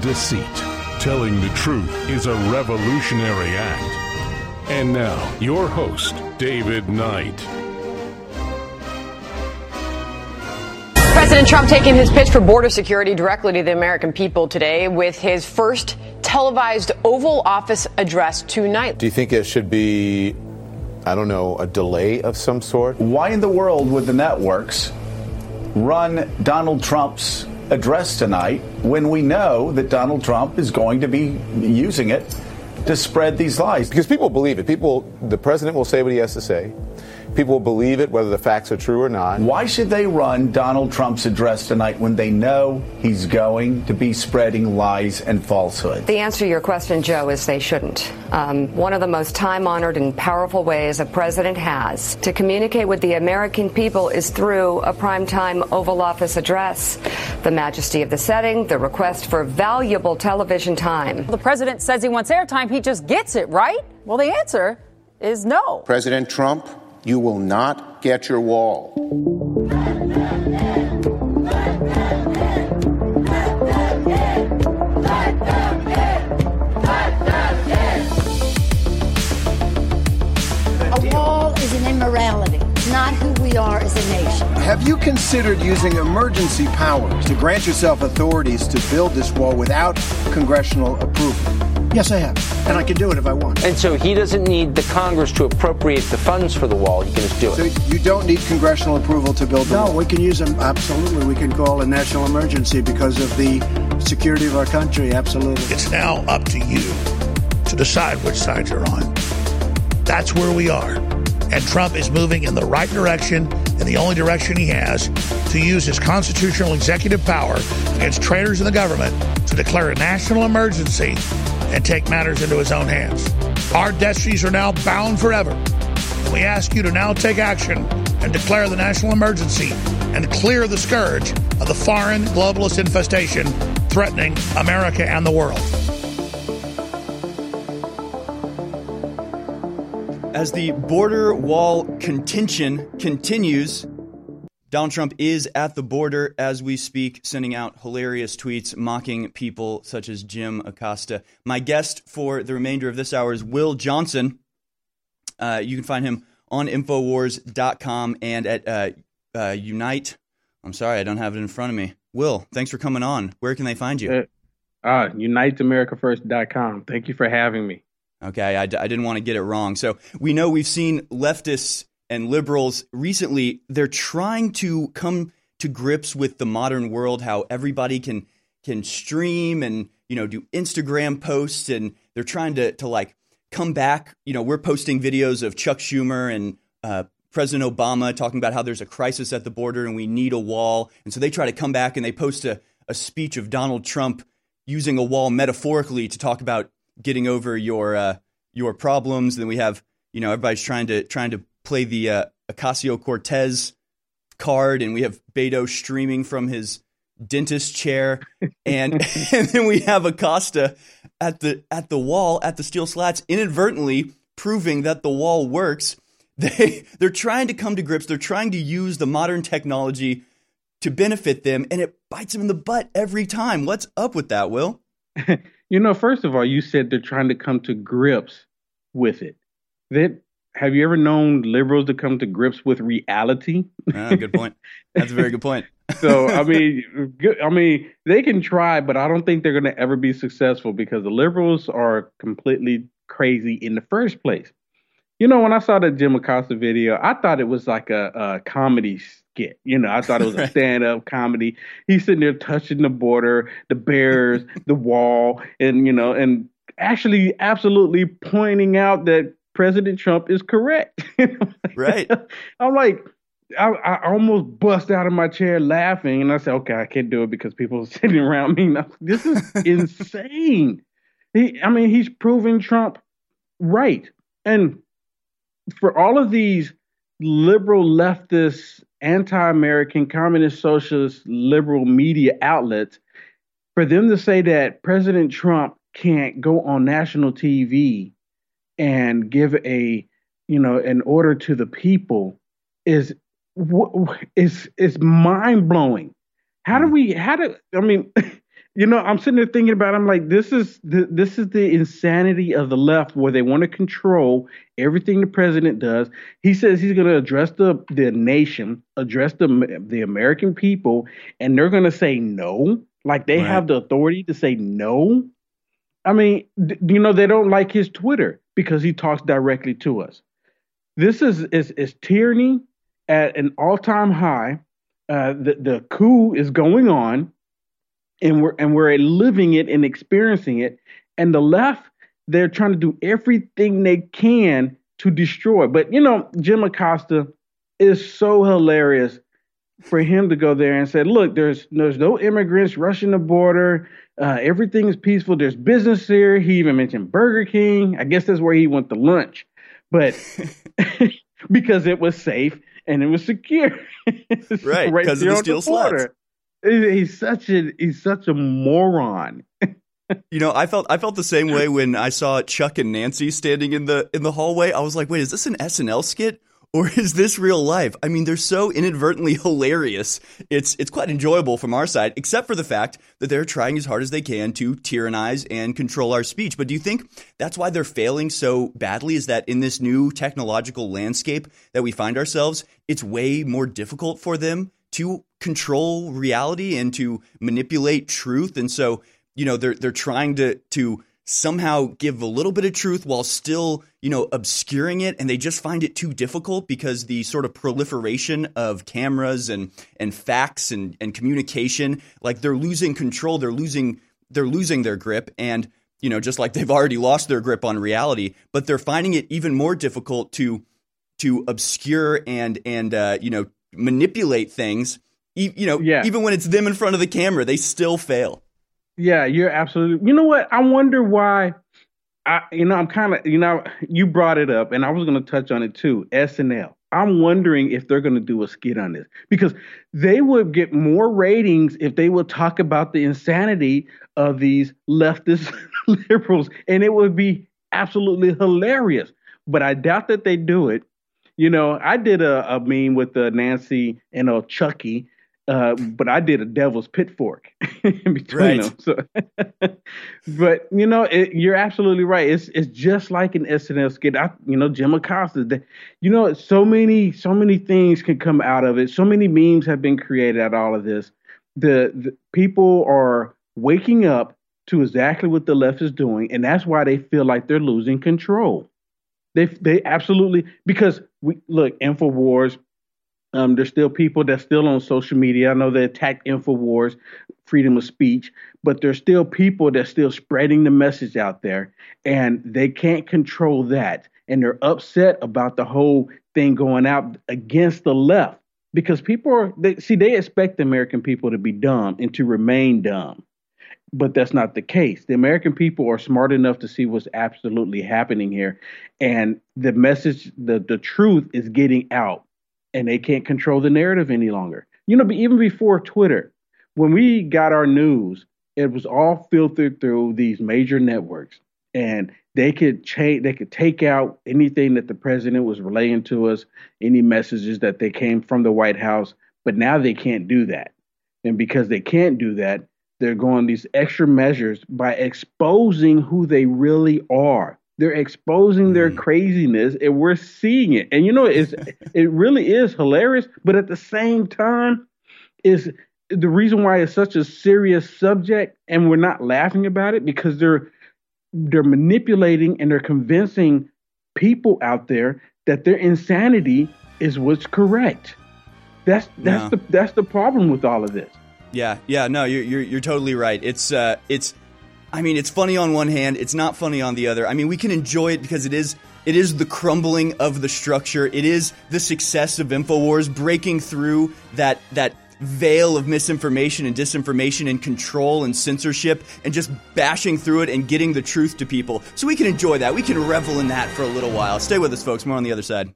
Deceit, telling the truth is a revolutionary act. And now, your host, David Knight. President Trump taking his pitch for border security directly to the American people today with his first televised Oval Office address tonight. Do you think it should be, I don't know, a delay of some sort? Why in the world would the networks run Donald Trump's address tonight when we know that Donald Trump is going to be using it to spread these lies? Because people believe it. People, the president will say what he has to say. People will believe it whether the facts are true or not. Why should they run Donald Trump's address tonight when they know he's going to be spreading lies and falsehoods? The answer to your question, Joe, is they shouldn't. Um, one of the most time honored and powerful ways a president has to communicate with the American people is through a primetime Oval Office address. The majesty of the setting, the request for valuable television time. The president says he wants airtime, he just gets it, right? Well, the answer is no. President Trump, you will not get your wall. A wall is an immorality, not who we are as a nation. Have you considered using emergency powers to grant yourself authorities to build this wall without congressional approval? Yes, I have. And I can do it if I want. And so he doesn't need the Congress to appropriate the funds for the wall. He can just do it. So you don't need congressional approval to build the no, wall? we can use them. Absolutely. We can call a national emergency because of the security of our country. Absolutely. It's now up to you to decide which side you're on. That's where we are. And Trump is moving in the right direction, and the only direction he has to use his constitutional executive power against traitors in the government to declare a national emergency and take matters into his own hands. Our destinies are now bound forever. And we ask you to now take action and declare the national emergency and clear the scourge of the foreign globalist infestation threatening America and the world. As the border wall contention continues, Donald Trump is at the border as we speak, sending out hilarious tweets mocking people such as Jim Acosta. My guest for the remainder of this hour is Will Johnson. Uh, you can find him on Infowars.com and at uh, uh, Unite. I'm sorry, I don't have it in front of me. Will, thanks for coming on. Where can they find you? Uh, uh, UniteAmericaFirst.com. Thank you for having me. Okay, I, I didn't want to get it wrong. So we know we've seen leftists and liberals recently, they're trying to come to grips with the modern world, how everybody can can stream and you know do Instagram posts, and they're trying to to like come back. You know, we're posting videos of Chuck Schumer and uh, President Obama talking about how there's a crisis at the border and we need a wall, and so they try to come back and they post a, a speech of Donald Trump using a wall metaphorically to talk about getting over your uh, your problems. Then we have you know everybody's trying to trying to play the uh, Ocasio Cortez card, and we have Beto streaming from his dentist chair, and and then we have Acosta at the at the wall at the steel slats, inadvertently proving that the wall works. They they're trying to come to grips. They're trying to use the modern technology to benefit them, and it bites them in the butt every time. What's up with that, Will? you know, first of all, you said they're trying to come to grips with it. That have you ever known liberals to come to grips with reality? Ah, good point. That's a very good point. so I mean, good, I mean, they can try, but I don't think they're going to ever be successful because the liberals are completely crazy in the first place. You know, when I saw the Jim Acosta video, I thought it was like a, a comedy skit. You know, I thought it was a stand-up comedy. He's sitting there touching the border, the bears, the wall, and you know, and actually absolutely pointing out that President Trump is correct. right. I'm like, I, I, almost bust out of my chair laughing, and I said, "Okay, I can't do it because people are sitting around me." Now, this is insane. He, I mean, he's proving Trump right, and for all of these liberal leftist, anti-American, communist, socialist, liberal media outlets, for them to say that President Trump can't go on national TV and give a you know an order to the people is is is mind blowing. How do mm. we? How do I mean? You know, I'm sitting there thinking about. It, I'm like, this is the this is the insanity of the left, where they want to control everything the president does. He says he's going to address the the nation, address the the American people, and they're going to say no. Like they right. have the authority to say no. I mean, you know, they don't like his Twitter because he talks directly to us. This is is, is tyranny at an all time high. Uh, the the coup is going on, and we're and we're living it and experiencing it. And the left, they're trying to do everything they can to destroy. But you know, Jim Acosta is so hilarious for him to go there and say, "Look, there's there's no immigrants rushing the border. Uh, everything is peaceful. There's business here. He even mentioned Burger King. I guess that's where he went to lunch, but because it was safe and it was secure. right, because of the steel slats. He's such a he's such a moron. you know, I felt I felt the same way when I saw Chuck and Nancy standing in the in the hallway. I was like, wait, is this an SNL skit? Or is this real life? I mean, they're so inadvertently hilarious. It's it's quite enjoyable from our side, except for the fact that they're trying as hard as they can to tyrannize and control our speech. But do you think that's why they're failing so badly? Is that in this new technological landscape that we find ourselves, it's way more difficult for them to control reality and to manipulate truth, and so you know they're they're trying to to somehow give a little bit of truth while still, you know, obscuring it. And they just find it too difficult because the sort of proliferation of cameras and, and facts and, and communication, like they're losing control. They're losing, they're losing their grip. And you know, just like they've already lost their grip on reality, but they're finding it even more difficult to to obscure and and uh, you know manipulate things. E- you know, Yeah. even when it's them in front of the camera, they still fail. Yeah, you're absolutely. You know what? I wonder why. I, you know, I'm kind of, you know, you brought it up, and I was going to touch on it too. SNL. I'm wondering if they're going to do a skit on this because they would get more ratings if they would talk about the insanity of these leftist liberals, and it would be absolutely hilarious. But I doubt that they do it. You know, I did a, a meme with uh, Nancy and uh, Chucky, uh, but I did a devil's pitfork in between Right. them. So, but you know, it, you're absolutely right. It's it's just like an SNL skit. I, you know, Jim Acosta. The, you know, so many so many things can come out of it. So many memes have been created out of all of this. The, the people are waking up to exactly what the left is doing, and that's why they feel like they're losing control. They they absolutely because we look Infowars. Um, there's still people that's still on social media. I know they attack Infowars, freedom of speech, but there's still people that's still spreading the message out there, and they can't control that, and they're upset about the whole thing going out against the left because people are they see they expect the American people to be dumb and to remain dumb but that's not the case. The American people are smart enough to see what's absolutely happening here, and the message, the the truth is getting out, and they can't control the narrative any longer. You know, even before Twitter, when we got our news, it was all filtered through these major networks, and they could change, they could take out anything that the president was relaying to us, any messages that they came from the White House, but now they can't do that, and because they can't do that they're going these extra measures by exposing who they really are. They're exposing their craziness, and we're seeing it. And you know, it's it really is hilarious, but at the same time, is the reason why it's such a serious subject, and we're not laughing about it because they're they're manipulating and they're convincing people out there that their insanity is what's correct. That's that's Yeah. the that's the problem with all of this. Yeah, yeah, no, you're you're, you're totally right. It's uh, it's, I mean, it's funny on one hand, it's not funny on the other. I mean, we can enjoy it because it is it is the crumbling of the structure. It is the success of Infowars breaking through that that veil of misinformation and disinformation and control and censorship and just bashing through it and getting the truth to people. So we can enjoy that. We can revel in that for a little while. Stay with us, folks. More on the other side.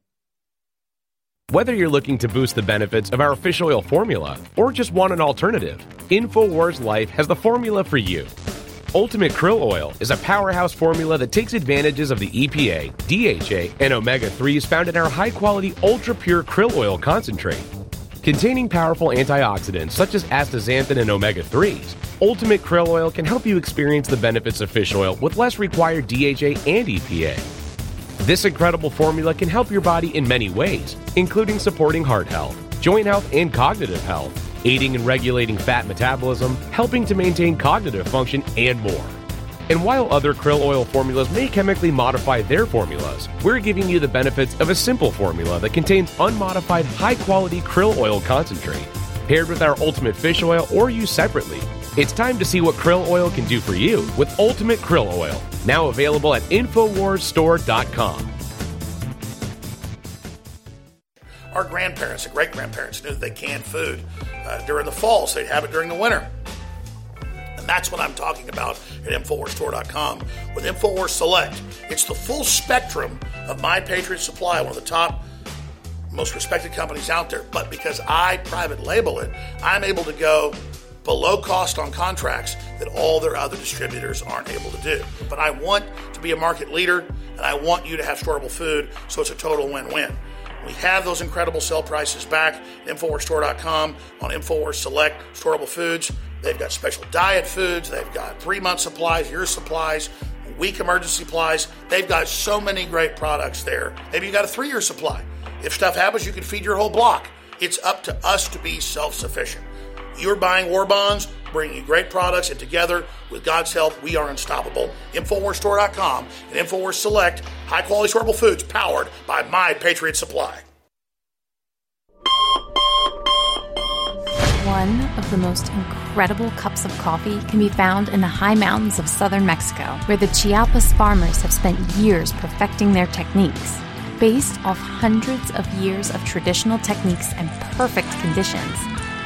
Whether you're looking to boost the benefits of our fish oil formula or just want an alternative, InfoWars Life has the formula for you. Ultimate Krill Oil is a powerhouse formula that takes advantages of the EPA, DHA, and omega 3s found in our high quality ultra pure krill oil concentrate. Containing powerful antioxidants such as astaxanthin and omega 3s, Ultimate Krill Oil can help you experience the benefits of fish oil with less required DHA and EPA. This incredible formula can help your body in many ways, including supporting heart health, joint health, and cognitive health, aiding in regulating fat metabolism, helping to maintain cognitive function, and more. And while other krill oil formulas may chemically modify their formulas, we're giving you the benefits of a simple formula that contains unmodified high quality krill oil concentrate, paired with our ultimate fish oil or used separately. It's time to see what krill oil can do for you with Ultimate Krill Oil, now available at InfoWarsStore.com. Our grandparents and great grandparents knew that they canned food uh, during the fall, so they'd have it during the winter. And that's what I'm talking about at InfoWarsStore.com with InfoWars Select. It's the full spectrum of My Patriot Supply, one of the top, most respected companies out there. But because I private label it, I'm able to go below cost on contracts that all their other distributors aren't able to do. But I want to be a market leader and I want you to have storable food, so it's a total win win. We have those incredible sell prices back InfoWarsStore.com on InfoWars Select Storable Foods. They've got special diet foods, they've got three month supplies, year supplies, week emergency supplies. They've got so many great products there. Maybe you got a three year supply. If stuff happens, you can feed your whole block. It's up to us to be self sufficient. You're buying war bonds, bringing you great products, and together, with God's help, we are unstoppable. InfoWarsStore.com and InfoWars Select, high quality storable foods powered by My Patriot Supply. One of the most incredible cups of coffee can be found in the high mountains of southern Mexico, where the Chiapas farmers have spent years perfecting their techniques. Based off hundreds of years of traditional techniques and perfect conditions,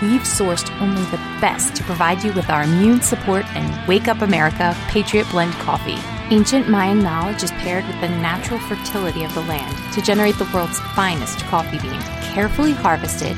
we've sourced only the best to provide you with our immune support and Wake Up America Patriot Blend coffee. Ancient Mayan knowledge is paired with the natural fertility of the land to generate the world's finest coffee bean, carefully harvested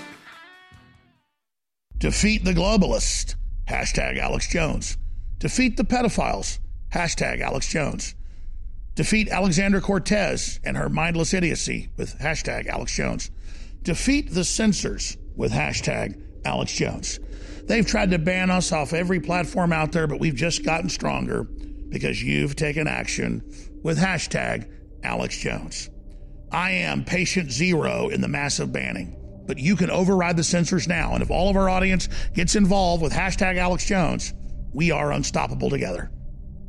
Defeat the globalist. Hashtag Alex Jones. Defeat the pedophiles. Hashtag Alex Jones. Defeat Alexandra Cortez and her mindless idiocy with hashtag Alex Jones. Defeat the censors with hashtag Alex Jones. They've tried to ban us off every platform out there, but we've just gotten stronger because you've taken action with hashtag Alex Jones. I am patient zero in the massive banning, but you can override the censors now. And if all of our audience gets involved with hashtag Alex Jones, we are unstoppable together.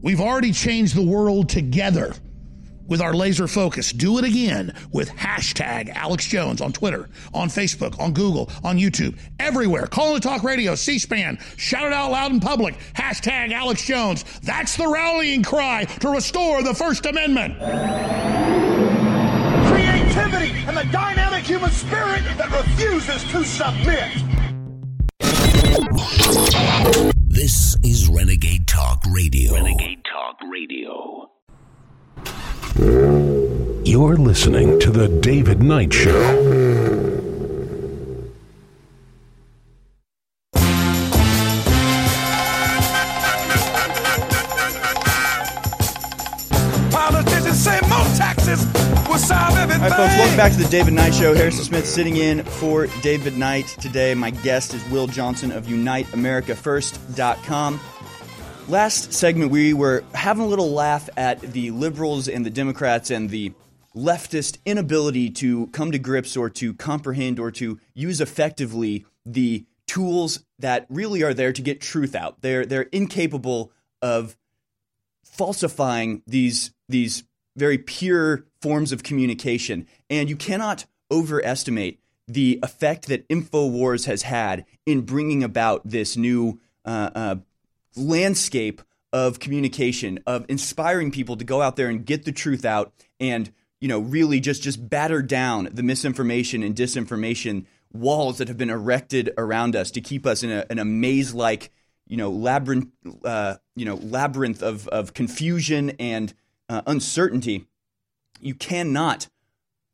We've already changed the world together with our laser focus. Do it again with hashtag Alex Jones on Twitter, on Facebook, on Google, on YouTube, everywhere. Call and talk radio, C SPAN. Shout it out loud in public. Hashtag Alex Jones. That's the rallying cry to restore the First Amendment. Creativity and the dynamic human spirit that refuses to submit. This is Renegade Talk Radio. Renegade Talk Radio. You're listening to The David Knight Show. All right, folks, welcome back to the David Knight Show. Harrison Smith sitting in for David Knight today. My guest is Will Johnson of UniteAmericaFirst.com. Last segment, we were having a little laugh at the liberals and the Democrats and the leftist inability to come to grips or to comprehend or to use effectively the tools that really are there to get truth out. They're they're incapable of falsifying these these very pure forms of communication, and you cannot overestimate the effect that Infowars has had in bringing about this new uh, uh, landscape of communication, of inspiring people to go out there and get the truth out, and you know really just just batter down the misinformation and disinformation walls that have been erected around us to keep us in a, in a maze like you know labyrinth uh, you know labyrinth of of confusion and uh, uncertainty. You cannot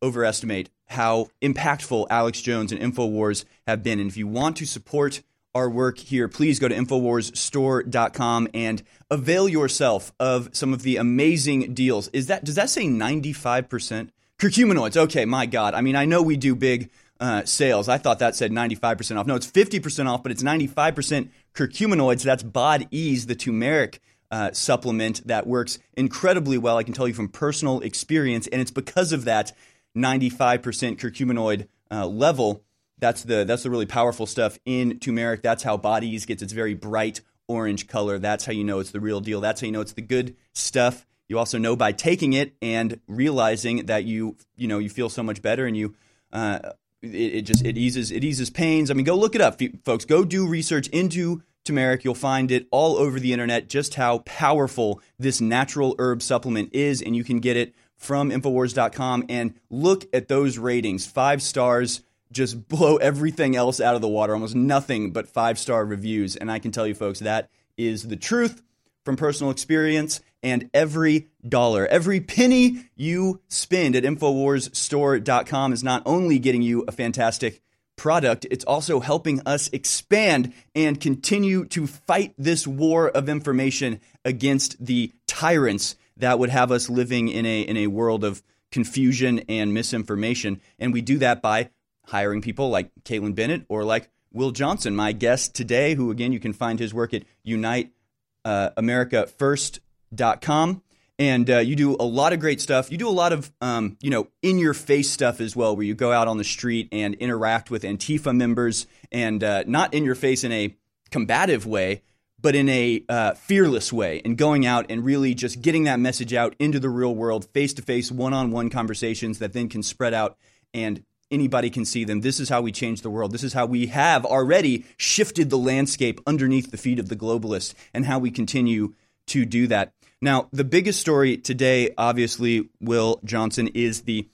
overestimate how impactful Alex Jones and Infowars have been. And if you want to support our work here, please go to InfoWarsStore.com and avail yourself of some of the amazing deals. Is that does that say 95%? Curcuminoids. Okay, my God. I mean, I know we do big uh, sales. I thought that said 95% off. No, it's 50% off, but it's 95% curcuminoids. That's Bodease, the turmeric uh, supplement that works incredibly well. I can tell you from personal experience, and it's because of that 95% curcuminoid uh, level. That's the that's the really powerful stuff in turmeric. That's how Bodease gets its very bright orange color. That's how you know it's the real deal. That's how you know it's the good stuff. You also know by taking it and realizing that you you know you feel so much better and you uh, it, it, just it eases it eases pains. I mean, go look it up, folks. Go do research into turmeric. You'll find it all over the internet. Just how powerful this natural herb supplement is, and you can get it from Infowars.com. And look at those ratings: five stars. Just blow everything else out of the water. Almost nothing but five star reviews. And I can tell you, folks, that is the truth from personal experience. And every dollar, every penny you spend at InfoWarsStore.com is not only getting you a fantastic product, it's also helping us expand and continue to fight this war of information against the tyrants that would have us living in a, in a world of confusion and misinformation. And we do that by hiring people like Caitlin Bennett or like Will Johnson, my guest today, who again you can find his work at UniteAmericaFirst.com. Uh, And uh, you do a lot of great stuff. You do a lot of, um, you know, in your face stuff as well, where you go out on the street and interact with Antifa members, and uh, not in your face in a combative way, but in a uh, fearless way, and going out and really just getting that message out into the real world, face to face, one on one conversations that then can spread out and anybody can see them. This is how we change the world. This is how we have already shifted the landscape underneath the feet of the globalists, and how we continue to do that. Now, the biggest story today, obviously, Will Johnson, is the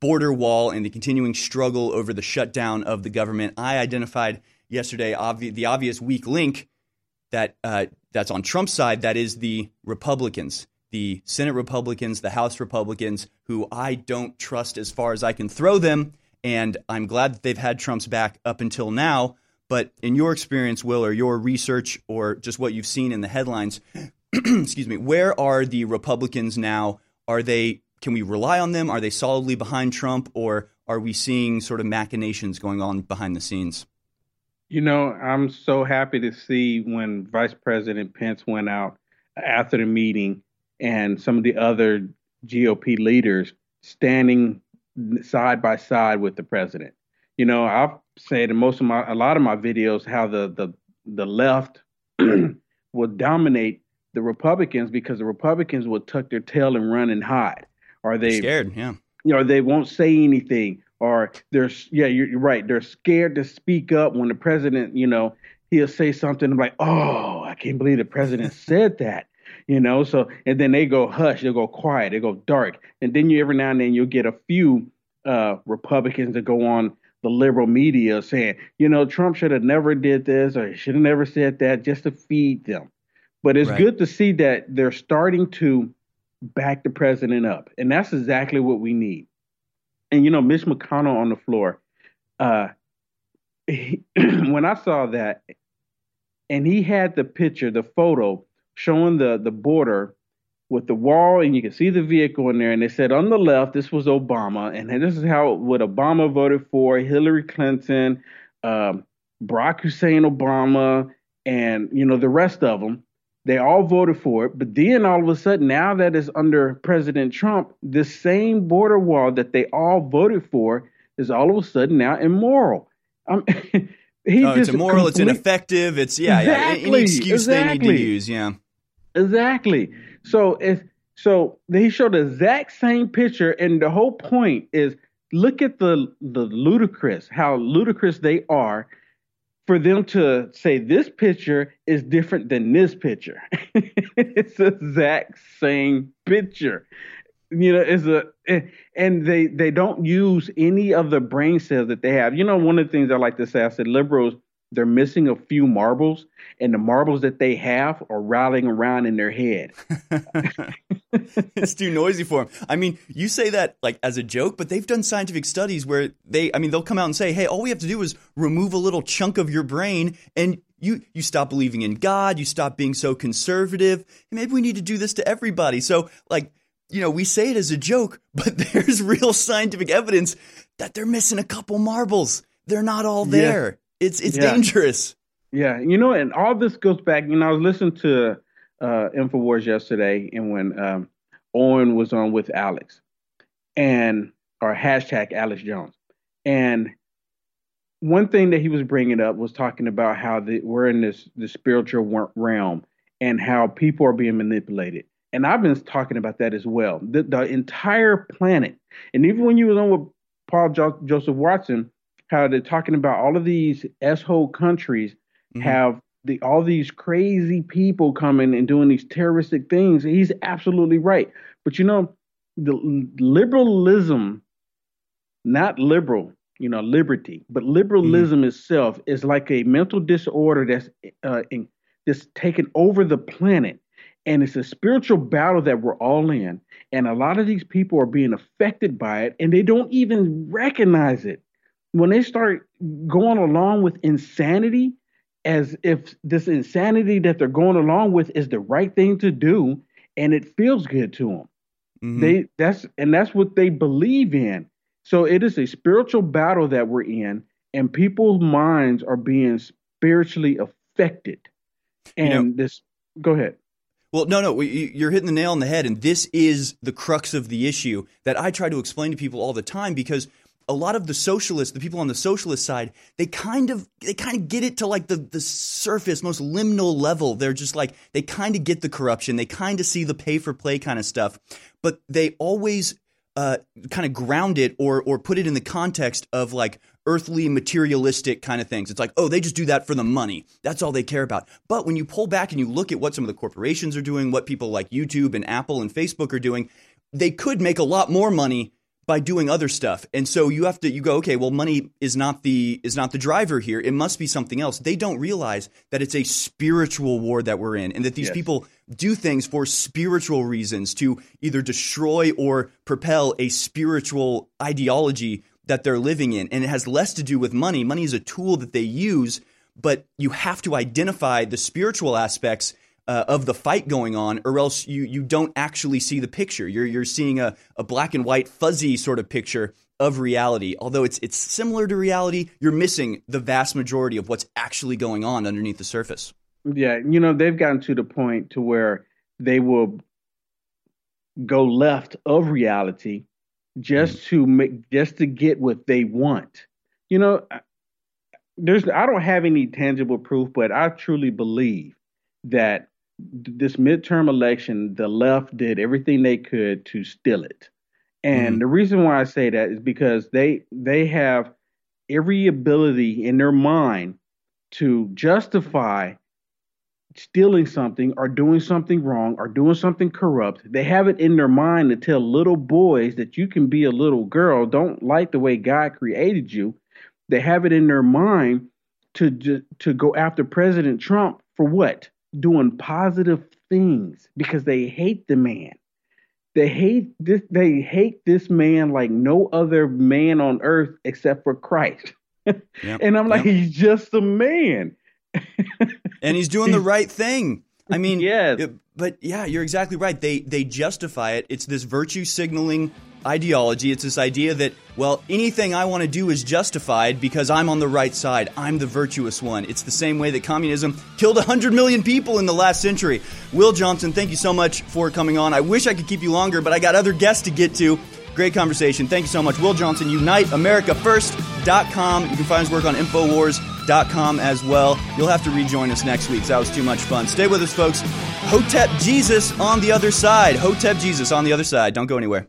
border wall and the continuing struggle over the shutdown of the government. I identified yesterday obvi- the obvious weak link that uh, that's on Trump's side. That is the Republicans, the Senate Republicans, the House Republicans, who I don't trust as far as I can throw them. And I'm glad that they've had Trump's back up until now. But in your experience, Will, or your research, or just what you've seen in the headlines, excuse me, where are the Republicans now? Are they can we rely on them? Are they solidly behind Trump or are we seeing sort of machinations going on behind the scenes? You know, I'm so happy to see when Vice President Pence went out after the meeting and some of the other GOP leaders standing side by side with the president. You know, I've said in most of my a lot of my videos how the the the left will dominate the Republicans because the Republicans will tuck their tail and run and hide. Are they scared, yeah. You know, they won't say anything. Or they're yeah, you're, you're right. They're scared to speak up when the president, you know, he'll say something I'm like, "Oh, I can't believe the president said that." You know, so and then they go hush, they go quiet, they go dark, and then you every now and then you'll get a few uh, Republicans that go on the liberal media saying, you know, Trump should have never did this or should have never said that just to feed them. But it's right. good to see that they're starting to back the president up. And that's exactly what we need. And, you know, Mitch McConnell on the floor, uh, he, when I saw that, and he had the picture, the photo showing the, the border with the wall, and you can see the vehicle in there. And they said on the left, this was Obama, and this is how what Obama voted for Hillary Clinton, um, Barack Hussein Obama, and you know the rest of them. They all voted for it, but then all of a sudden, now that it's under President Trump, the same border wall that they all voted for is all of a sudden now immoral. Um, he oh, it's immoral. Complete... It's ineffective. It's yeah, exactly, yeah. Any excuse exactly. they need to use. Yeah, exactly. So if so, he showed the exact same picture, and the whole point is look at the the ludicrous, how ludicrous they are for them to say this picture is different than this picture. it's the exact same picture. You know, it's a eh, and they they don't use any of the brain cells that they have. You know, one of the things I like to say, I said liberals they're missing a few marbles, and the marbles that they have are rattling around in their head. it's too noisy for them. I mean, you say that like as a joke, but they've done scientific studies where they, I mean, they'll come out and say, "Hey, all we have to do is remove a little chunk of your brain, and you you stop believing in God, you stop being so conservative, and maybe we need to do this to everybody." So, like, you know, we say it as a joke, but there's real scientific evidence that they're missing a couple marbles. They're not all there. Yeah. It's it's yeah. dangerous. Yeah, you know, and all this goes back. You know, I was listening to uh, Infowars yesterday, and when um, Owen was on with Alex, and or hashtag Alex Jones, and one thing that he was bringing up was talking about how the, we're in this the spiritual realm and how people are being manipulated. And I've been talking about that as well. The, the entire planet, and even when you was on with Paul jo- Joseph Watson, how they're talking about all of these s-hole countries mm-hmm. have the all these crazy people coming and doing these terroristic things. He's absolutely right. But you know, the liberalism, not liberal, you know, liberty, but liberalism mm-hmm. itself is like a mental disorder that's uh, in, that's taken over the planet. And it's a spiritual battle that we're all in. And a lot of these people are being affected by it and they don't even recognize it when they start going along with insanity as if this insanity that they're going along with is the right thing to do and it feels good to them mm-hmm. they that's and that's what they believe in so it is a spiritual battle that we're in and people's minds are being spiritually affected. And You know- this, go ahead. Well, no, no, you- you're hitting the nail on the head, and this is the crux of the issue that I try to explain to people all the time because a lot of the socialists, the people on the socialist side, they kind of they kind of get it to like the the surface, most liminal level. They're just like they kind of get the corruption, they kind of see the pay for play kind of stuff, but they always uh, kind of ground it or or put it in the context of like earthly materialistic kind of things. It's like, oh, they just do that for the money. That's all they care about. But when you pull back and you look at what some of the corporations are doing, what people like YouTube and Apple and Facebook are doing, they could make a lot more money by doing other stuff. And so you have to you go, okay, well money is not the is not the driver here. It must be something else. They don't realize that it's a spiritual war that we're in and that these Yes. people do things for spiritual reasons to either destroy or propel a spiritual ideology that they're living in. And it has less to do with money. Money is a tool that they use, but you have to identify the spiritual aspects uh, of the fight going on, or else you you don't actually see the picture. You're you're seeing a, a black and white fuzzy sort of picture of reality. Although it's it's similar to reality, you're missing the vast majority of what's actually going on underneath the surface. Yeah, you know, they've gotten to the point to where they will go left of reality just to make just to get what they want. You know, I- there's I don't have any tangible proof, but I truly believe that th- this midterm election, the left did everything they could to steal it. And mm-hmm. the reason why I say that is because they they have every ability in their mind to justify stealing something or doing something wrong or doing something corrupt. They have it in their mind to tell little boys that you can be a little girl, don't like the way God created you. They have it in their mind to to go after President Trump for what? Doing positive things because they hate the man. They hate this they hate this man like no other man on earth except for Christ. and I'm like, he's just a man. and he's doing the right thing. I mean, yeah, but yeah, you're exactly right. They they justify it. It's this virtue signaling ideology. It's this idea that well, anything I want to do is justified because I'm on the right side. I'm the virtuous one. It's the same way that communism killed 100 million people in the last century. Will Johnson, thank you so much for coming on. I wish I could keep you longer, but I got other guests to get to. Great conversation. Thank you so much. Will Johnson, UniteAmericaFirst.com. You can find his work on Infowars.com as well. You'll have to rejoin us next week. That was too much fun. Stay with us, folks. Hotep Jesus on the other side. Hotep Jesus on the other side. Don't go anywhere.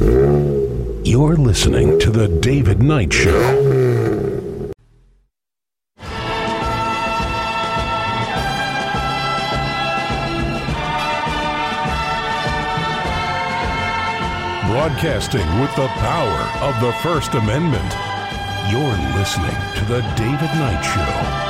You're listening to The David Knight Show. Broadcasting with the power of the First Amendment. You're listening to The David Knight Show.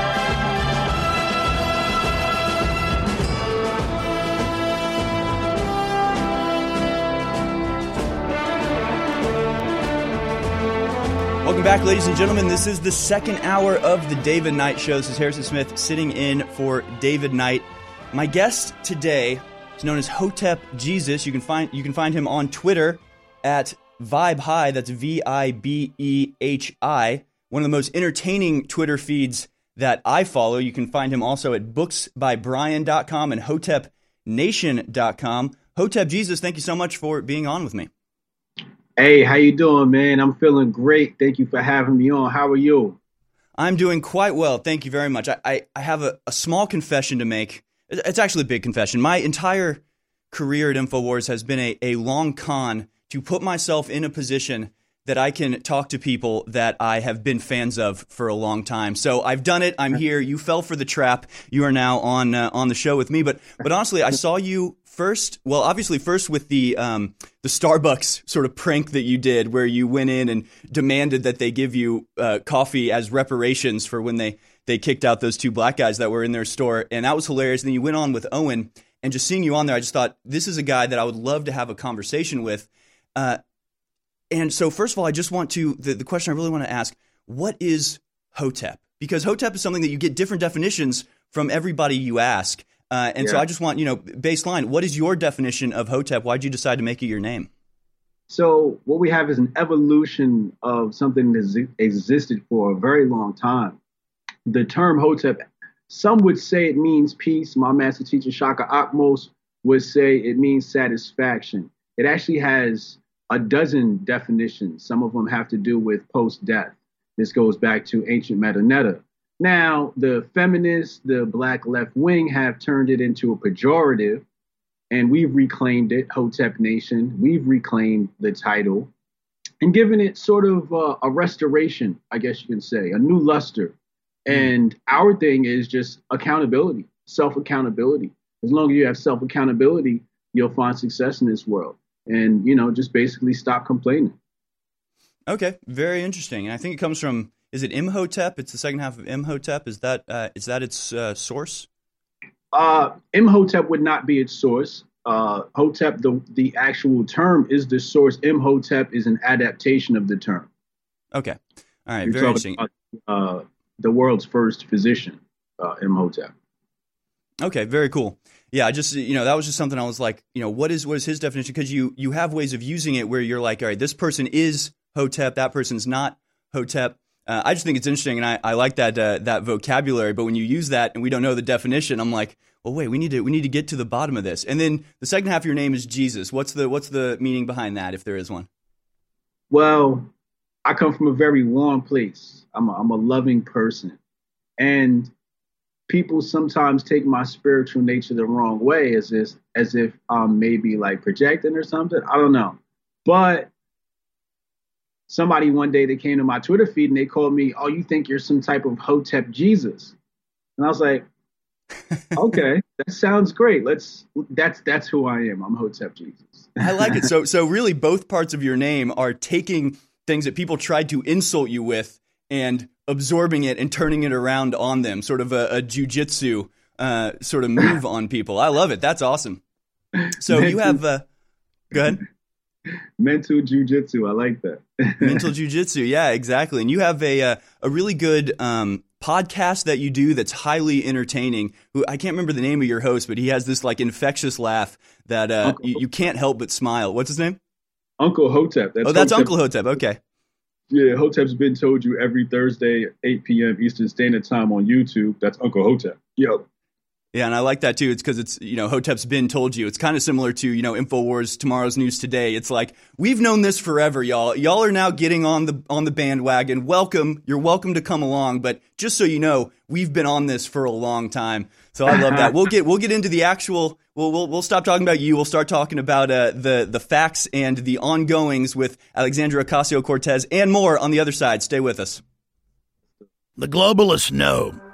Welcome back, ladies and gentlemen. This is the second hour of the David Knight Show. This is Harrison Smith sitting in for David Knight. My guest today is known as Hotep Jesus. You can find you can find him on Twitter at Vibe High. That's V I B E H I. One of the most entertaining Twitter feeds that I follow. You can find him also at booksbybrian.com and hotepnation.com. Hotep Jesus, thank you so much for being on with me. Hey, how you doing, man? I'm feeling great. Thank you for having me on. How are you? I'm doing quite well. Thank you very much. I, I, I have a, a small confession to make. It's actually a big confession. My entire career at InfoWars has been a, a long con to put myself in a position that I can talk to people that I have been fans of for a long time. So I've done it. I'm here. You fell for the trap. You are now on uh, on the show with me. But but honestly, I saw you first. Well, obviously first with the um, the Starbucks sort of prank that you did, where you went in and demanded that they give you uh, coffee as reparations for when they they kicked out those two black guys that were in their store, and that was hilarious. And then you went on with Owen, and just seeing you on there, I just thought this is a guy that I would love to have a conversation with. Uh, and so, first of all, I just want to the, the question I really want to ask: What is Hotep? Because Hotep is something that you get different definitions from everybody you ask. Uh, and so, I just want you know, baseline. What is your definition of Hotep? Why did you decide to make it your name? So, what we have is an evolution of something that's existed for a very long time. The term Hotep, some would say it means peace. My master teacher, Shaka Akmos, would say it means satisfaction. It actually has a dozen definitions. Some of them have to do with post death. This goes back to ancient Metanetta. Now, the feminists, the black left wing, have turned it into a pejorative, and we've reclaimed it, Hotep Nation. We've reclaimed the title and given it sort of uh, a restoration, I guess you can say, a new luster. And our thing is just accountability, self accountability. As long as you have self accountability, you'll find success in this world. And, you know, just basically stop complaining. Okay, very interesting. And I think it comes from is it Imhotep? It's the second half of Imhotep. Is that uh, is that its uh, source? Uh, Imhotep would not be its source. Uh, Hotep, the, the actual term, is the source. Imhotep is an adaptation of the term. Okay, all right, You're very interesting. about, uh, the world's first physician, uh, Imhotep. Okay, very cool. Yeah, I just you know that was just something I was like, you know, what is what is his definition? Because you you have ways of using it where you're like, all right, this person is Hotep, that person's not Hotep. Uh, I just think it's interesting, and I, I like that uh, that vocabulary. But when you use that and we don't know the definition, I'm like, well, wait, we need to we need to get to the bottom of this. And then the second half of your name is Jesus. What's the what's the meaning behind that, if there is one? Well, I come from a very warm place. I'm a, I'm a loving person. And people sometimes take my spiritual nature the wrong way as if, as if I'm maybe like projecting or something. I don't know. But somebody one day they came to my Twitter feed and they called me, Oh, you think you're some type of Hotep Jesus? And I was like, Okay, that sounds great. Let's that's that's who I am. I'm Hotep Jesus. I like it. So so really, both parts of your name are taking things that people tried to insult you with and absorbing it and turning it around on them, sort of a, a jujitsu uh, sort of move on people. I love it. That's awesome. So you have, uh, go ahead. Mental jujitsu. I like that. Mental jujitsu. Yeah, exactly. And you have a uh, a really good um, podcast that you do that's highly entertaining. Who I can't remember the name of your host, but he has this like infectious laugh that uh, you, you can't help but smile. What's his name? Uncle Hotep. oh, that's Uncle Hotep. Okay. Yeah, Hotep's been told you every Thursday, 8 p.m. Eastern Standard Time on YouTube. That's Uncle Hotep. Yo. Yeah, and I like that too. It's because it's you know Hotep's been told you. It's kind of similar to you know Infowars, tomorrow's news today. It's like we've known this forever, y'all. Y'all are now getting on the on the bandwagon. Welcome, you're welcome to come along. But just so you know, we've been on this for a long time. So I love that. We'll get we'll get into the actual Well, we'll we'll stop talking about you. We'll start talking about uh, the the facts and the ongoings with Alexandria Ocasio Cortez and more on the other side. Stay with us. The globalists know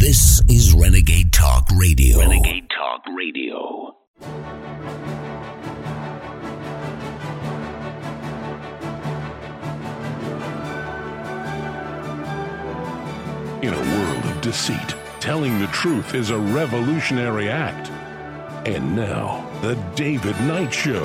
This is Renegade Talk Radio. Renegade Talk Radio. In a world of deceit, telling the truth is a revolutionary act. And now, The David Knight Show.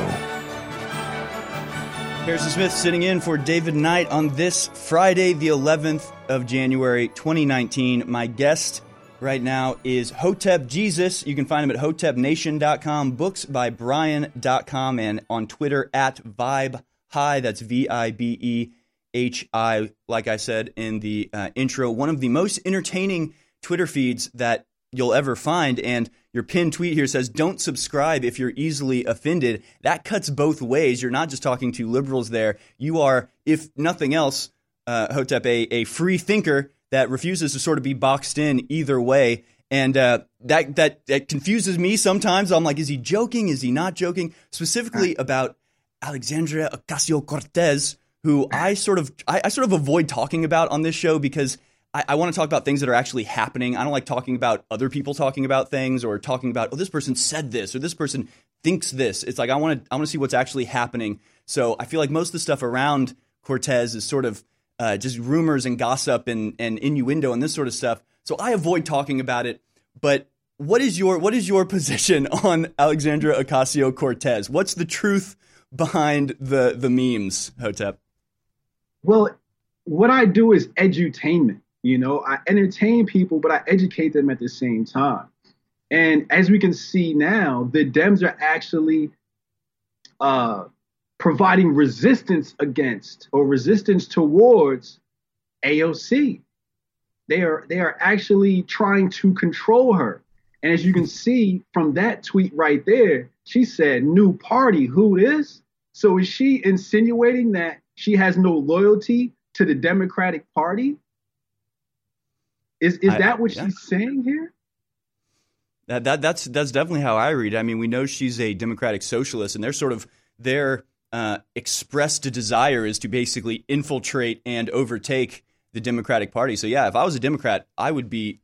Harrison Smith sitting in for David Knight on this Friday, the 11th of January, 2019. My guest right now is Hotep Jesus. You can find him at hotepnation.com, books by Brian.com, and on Twitter at Vibe High. That's V I B E H I, like I said in the uh, intro, one of the most entertaining Twitter feeds that you'll ever find. And your pinned tweet here says, Don't subscribe if you're easily offended. That cuts both ways. You're not just talking to liberals there. You are, if nothing else, uh, Hotep, a, a free thinker that refuses to sort of be boxed in either way. And uh, that, that, that confuses me sometimes. I'm like, is he joking? Is he not joking? Specifically about Alexandria Ocasio Cortez who I sort of I, I, sort of avoid talking about on this show because I, I want to talk about things that are actually happening. I don't like talking about other people talking about things or talking about oh this person said this or this person thinks this. It's like I want to I want to see what's actually happening. So I feel like most of the stuff around Cortez is sort of uh, just rumors and gossip and, and innuendo and this sort of stuff. So I avoid talking about it. But what is your what is your position on Alexandra Ocasio Cortez? What's the truth behind the the memes, Hotep? Well, what I do is edutainment. You know, I entertain people, but I educate them at the same time. And as we can see now, the Dems are actually uh, providing resistance against or resistance towards AOC. They are they are actually trying to control her. And as you can see from that tweet right there, she said, "New party, who is?" So is she insinuating that she has no loyalty to the Democratic Party? Is is I, that what yeah. she's saying here? That, that that's that's definitely how I read. it. I mean, we know she's a democratic socialist, and they're sort of their uh, expressed a desire is to basically infiltrate and overtake the Democratic Party. So yeah, if I was a Democrat, I would be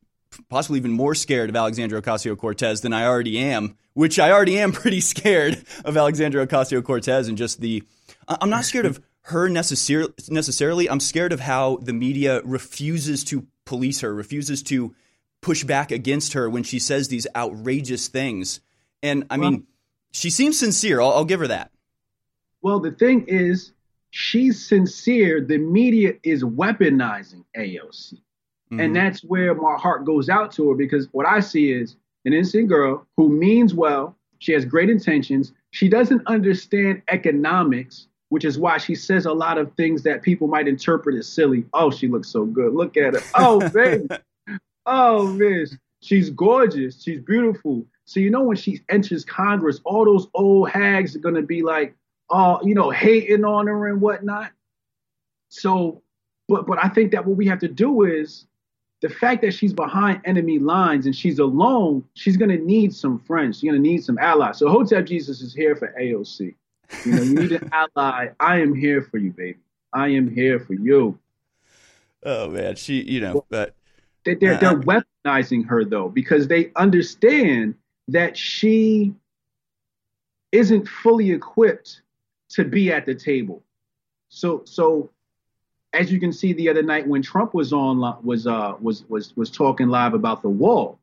possibly even more scared of Alexandra Ocasio Cortez than I already am, which I already am pretty scared of Alexandra Ocasio Cortez and just the. I'm not scared of her necessarily. Necessarily, I'm scared of how the media refuses to police her, refuses to push back against her when she says these outrageous things. And I well, mean, she seems sincere. I'll, I'll give her that. Well, the thing is, she's sincere. The media is weaponizing AOC. Mm-hmm. And that's where my heart goes out to her because what I see is an innocent girl who means well. She has great intentions. She doesn't understand economics which is why she says a lot of things that people might interpret as silly. Oh, she looks so good. Look at her. Oh, baby. oh, man. She's gorgeous. She's beautiful. So, you know, when she enters Congress, all those old hags are going to be like, oh, you know, hating on her and whatnot. So, but, but I think that what we have to do is the fact that she's behind enemy lines and she's alone, she's going to need some friends. She's going to need some allies. So, Hotep Jesus is here for AOC. You know, you need an ally. I am here for you, baby. I am here for you. Oh man, she, you know, but they, they're, they're weaponizing her though because they understand that she isn't fully equipped to be at the table. So so as you can see the other night when Trump was on was uh was was was talking live about the wall,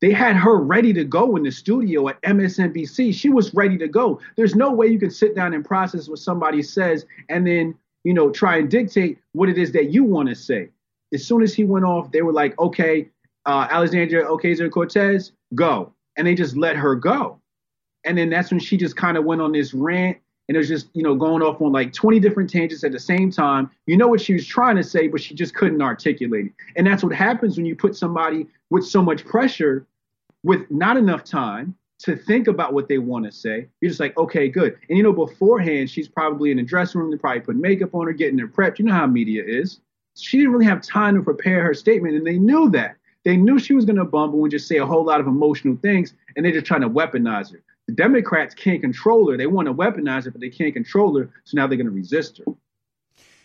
they had her ready to go in the studio at MSNBC. She was ready to go. There's no way you can sit down and process what somebody says and then you know try and dictate what it is that you want to say. As soon as he went off, they were like, okay, uh, Alexandria Ocasio Cortez, go, and they just let her go. And then that's when she just kind of went on this rant and it was just you know going off on like 20 different tangents at the same time. You know what she was trying to say but she just couldn't articulate it. And that's what happens when you put somebody with so much pressure with not enough time to think about what they want to say you're just like okay good. And you know beforehand she's probably in the dressing room they probably put makeup on her getting her prepped. You know how media is. She didn't really have time to prepare her statement and they knew that. They knew she was going to bumble and just say a whole lot of emotional things and they're just trying to weaponize her the Democrats can't control her. They want to weaponize her, but they can't control her. So now they're going to resist her.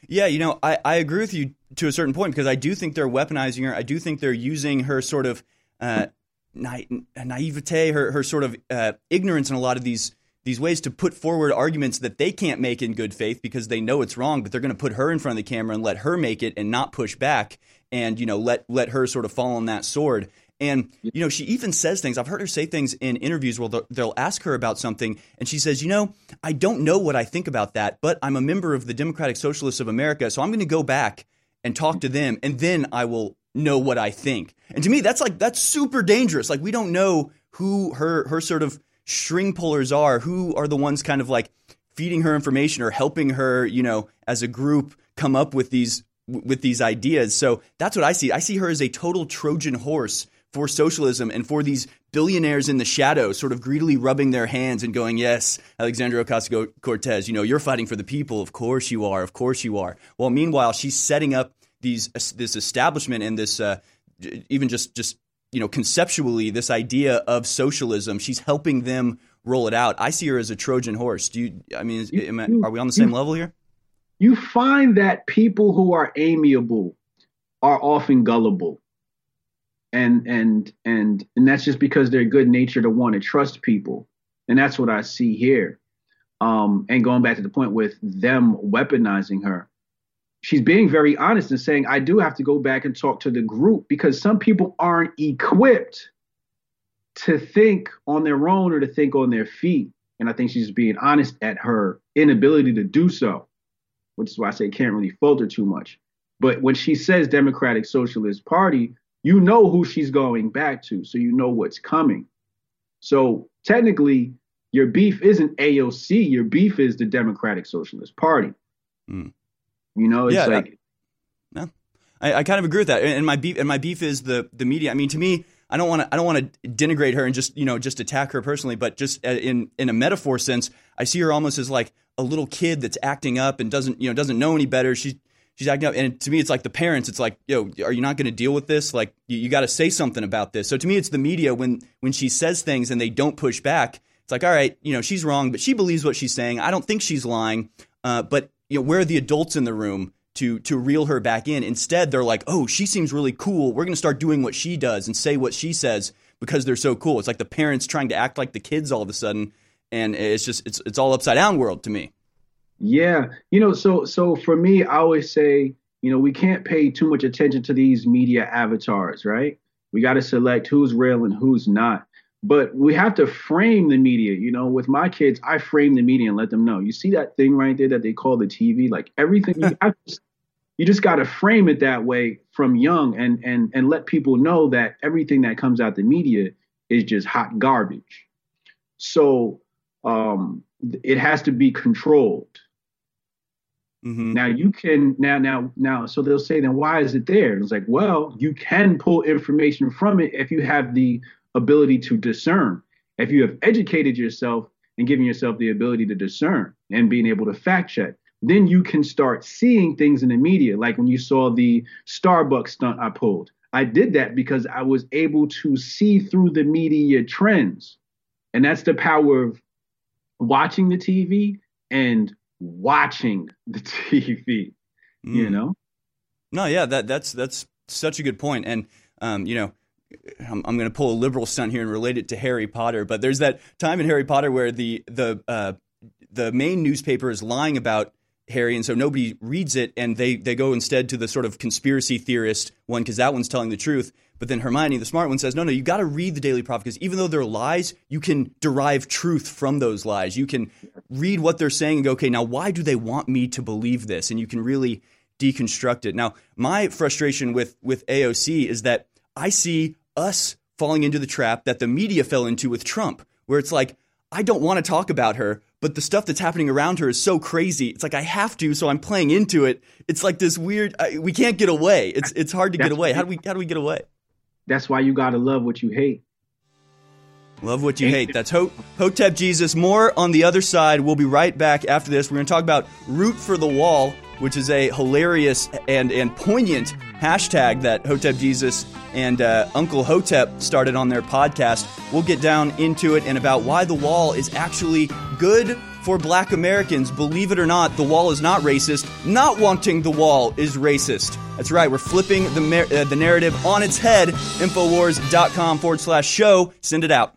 Yeah, you know, I, I agree with you to a certain point because I do think they're weaponizing her. I do think they're using her sort of uh, na- naivete, her, her sort of uh, ignorance in a lot of these these ways to put forward arguments that they can't make in good faith because they know it's wrong, but they're going to put her in front of the camera and let her make it and not push back and you know let let her sort of fall on that sword. And, you know, she even says things. I've heard her say things in interviews where they'll, they'll, ask her about something, and she says, You know, I don't know what I think about that, but I'm a member of the Democratic Socialists of America, so I'm going to go back and talk to them, and then I will know what I think. And to me, that's like, that's super dangerous. Like, we don't know who her, her sort of string pullers are, who are the ones kind of like feeding her information or helping her, you know, as a group come up with these with these ideas. So that's what I see. I see her as a total Trojan horse for socialism and for these billionaires in the shadows sort of greedily rubbing their hands and going, Yes, Alexandria Ocasio Cortez, you know, you're fighting for the people. Of course you are. Of course you are. Well, meanwhile, she's setting up these this establishment and this uh, even just just you know conceptually this idea of socialism. She's helping them roll it out. I see her as a Trojan horse. Do you? I mean, is, I, are we on the same you, level here? You find that people who are amiable are often gullible and and and and that's just because they're good nature to want to trust people. And that's what i see here. Um and going back to the point with them weaponizing her she's being very honest and saying i do have to go back and talk to the group because some people aren't equipped to think on their own or to think on their feet. And i think she's being honest at her inability to do so which is why i say can't really falter too much. But when she says democratic socialist party you know who she's going back to, so you know what's coming. So technically, your beef isn't AOC. Your beef is the Democratic Socialist Party. Mm. You know, it's yeah, like. no, I, I, kind of agree with that. And my beef and my beef is the the media. I mean, to me, I don't want to I don't want to denigrate her and just you know just attack her personally, but just uh, in in a metaphor sense, I see her almost as like a little kid that's acting up and doesn't you know doesn't know any better. She's she's acting up. And to me, it's like the parents. It's like, yo, are you not going to deal with this? Like, you, you got to say something about this. So to me, it's the media when when she says things and they don't push back. It's like, all right, you know, she's wrong, but she believes what she's saying. I don't think she's lying. Uh, but you know, where are the adults in the room to to reel her back in? Instead, they're like, oh, she seems really cool. We're going to start doing what she does and say what she says because they're so cool. It's like the parents trying to act like the kids all of a sudden, and it's just it's it's all upside down world to me. Yeah, you know, so so for me, I always say, you know, we can't pay too much attention to these media avatars, right? We got to select who's real and who's not. But we have to frame the media. You know, with my kids, I frame the media and let them know. You see that thing right there that they call the TV? Like everything, you, just, you just got to frame it that way from young, and and and let people know that everything that comes out the media is just hot garbage. So um, it has to be controlled Mm-hmm. Now you can now now now so they'll say then why is it there? It's like well you can pull information from it if you have the ability to discern. If you have educated yourself and given yourself the ability to discern and being able to fact check, then you can start seeing things in the media. Like when you saw the Starbucks stunt I pulled, I did that because I was able to see through the media trends, and that's the power of watching the TV and watching the TV. Mm. You know? No, yeah, that that's that's such a good point. And um, you know, I'm, I'm going to pull a liberal stunt here and relate it to Harry Potter, but there's that time in Harry Potter where the the uh, the main newspaper is lying about Harry, and so nobody reads it, and they they go instead to the sort of conspiracy theorist one because that one's telling the truth. But then Hermione, the smart one, says, "No, no, you got to read the Daily Prophet because even though they're lies, you can derive truth from those lies. You can read what they're saying and go, okay, now why do they want me to believe this? And you can really deconstruct it. Now, my frustration with with AOC is that I see us falling into the trap that the media fell into with Trump, where it's like I don't want to talk about her, but the stuff that's happening around her is so crazy. It's like I have to, so I'm playing into it. It's like this weird. I, we can't get away. It's it's hard to get away. How do we how do we get away? That's why you gotta love what you hate. Love what you hate. That's Ho- Hotep Jesus. More on the other side. We'll be right back after this. We're going to talk about Root for the Wall, which is a hilarious and, and poignant hashtag that Hotep Jesus and uh, Uncle Hotep started on their podcast. We'll get down into it and about why the wall is actually good for black Americans. Believe it or not, the wall is not racist. Not wanting the wall is racist. That's right, we're flipping the, mer- uh, the narrative on its head. Infowars.com forward slash show. Send it out.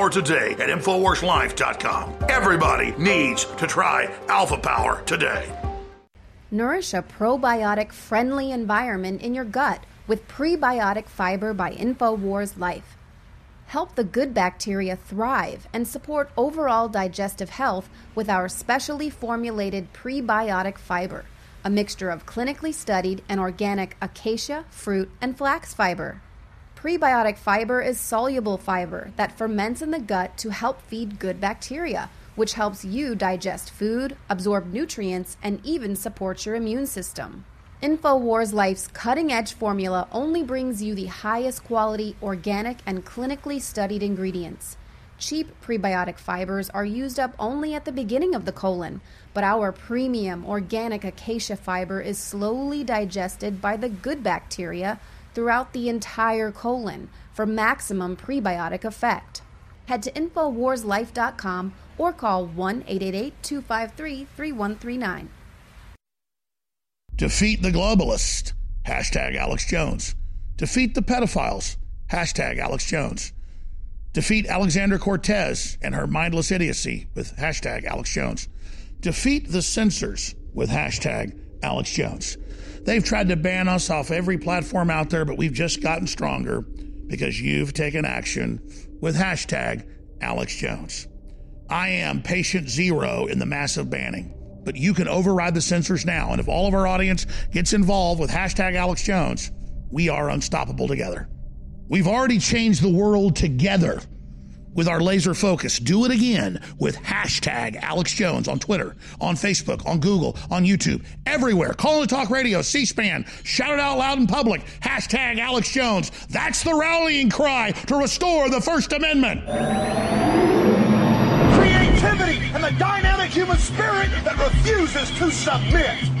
today at InfoWarsLife.com. Everybody needs to try Alpha Power today. Nourish a probiotic friendly environment in your gut with prebiotic fiber by InfoWars Life. Help the good bacteria thrive and support overall digestive health with our specially formulated prebiotic fiber, a mixture of clinically studied and organic acacia, fruit, and flax fiber. Prebiotic fiber is soluble fiber that ferments in the gut to help feed good bacteria, which helps you digest food, absorb nutrients, and even support your immune system. InfoWars Life's cutting edge formula only brings you the highest quality, organic, and clinically studied ingredients. Cheap prebiotic fibers are used up only at the beginning of the colon, but our premium organic acacia fiber is slowly digested by the good bacteria throughout the entire colon for maximum prebiotic effect. Head to InfoWarsLife.com or call 1 888 253 3139. Defeat the globalist. Hashtag Alex Jones. Defeat the pedophiles. Hashtag Alex Jones. Defeat Alexandra Cortez and her mindless idiocy with hashtag Alex Jones. Defeat the censors with hashtag Alex Jones. They've tried to ban us off every platform out there, but we've just gotten stronger because you've taken action with hashtag Alex Jones. I am patient zero in the massive banning, but you can override the censors now. And if all of our audience gets involved with hashtag Alex Jones, we are unstoppable together. We've already changed the world together with our laser focus. Do it again with hashtag Alex Jones on Twitter, on Facebook, on Google, on YouTube, everywhere. Call the talk radio, C SPAN, shout it out loud in public. Hashtag Alex Jones. That's the rallying cry to restore the First Amendment. Creativity and the dynamic human spirit that refuses to submit.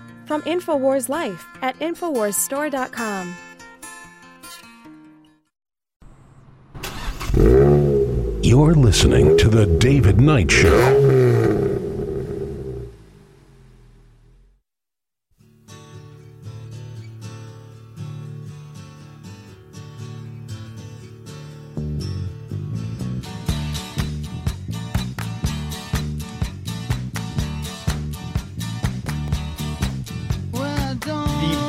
from InfoWars Life at InfoWarsStore.com. You're listening to The David Knight Show.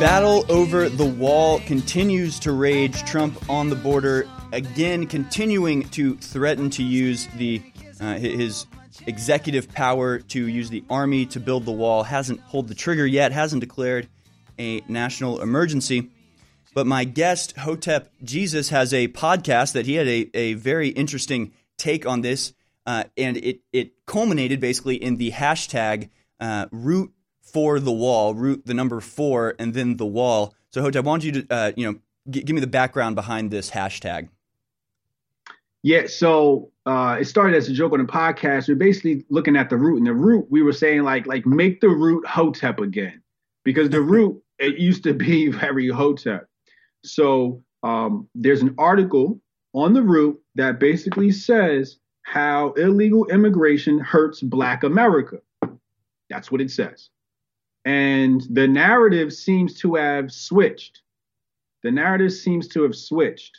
Battle over the wall continues to rage. Trump on the border again, continuing to threaten to use the uh, his executive power to use the army to build the wall. Hasn't pulled the trigger yet. Hasn't declared a national emergency. But my guest Hotep Jesus has a podcast that he had a, a very interesting take on this, uh, and it it culminated basically in the hashtag uh, root for the wall, root the number four, and then the wall. So Hotep, I want you to uh, you know g- give me the background behind this hashtag. Yeah, so uh, it started as a joke on the podcast. We're basically looking at the root, and the root we were saying like like make the root Hotep again, because the root it used to be very Hotep. So um, there's an article on the root that basically says how illegal immigration hurts Black America. That's what it says, and the narrative seems to have switched. The narrative seems to have switched.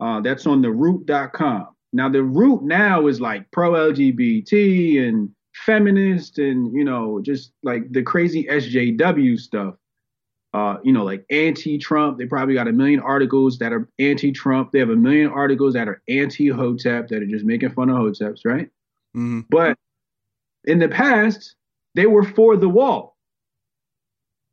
Uh, that's on the root.com. Now the root now is like pro LGBT and feminist and you know just like the crazy SJW stuff. Uh, you know, like anti-Trump. They probably got a million articles that are anti-Trump. They have a million articles that are anti-Hotep that are just making fun of Hoteps, right? Mm-hmm. But in the past, they were for the wall.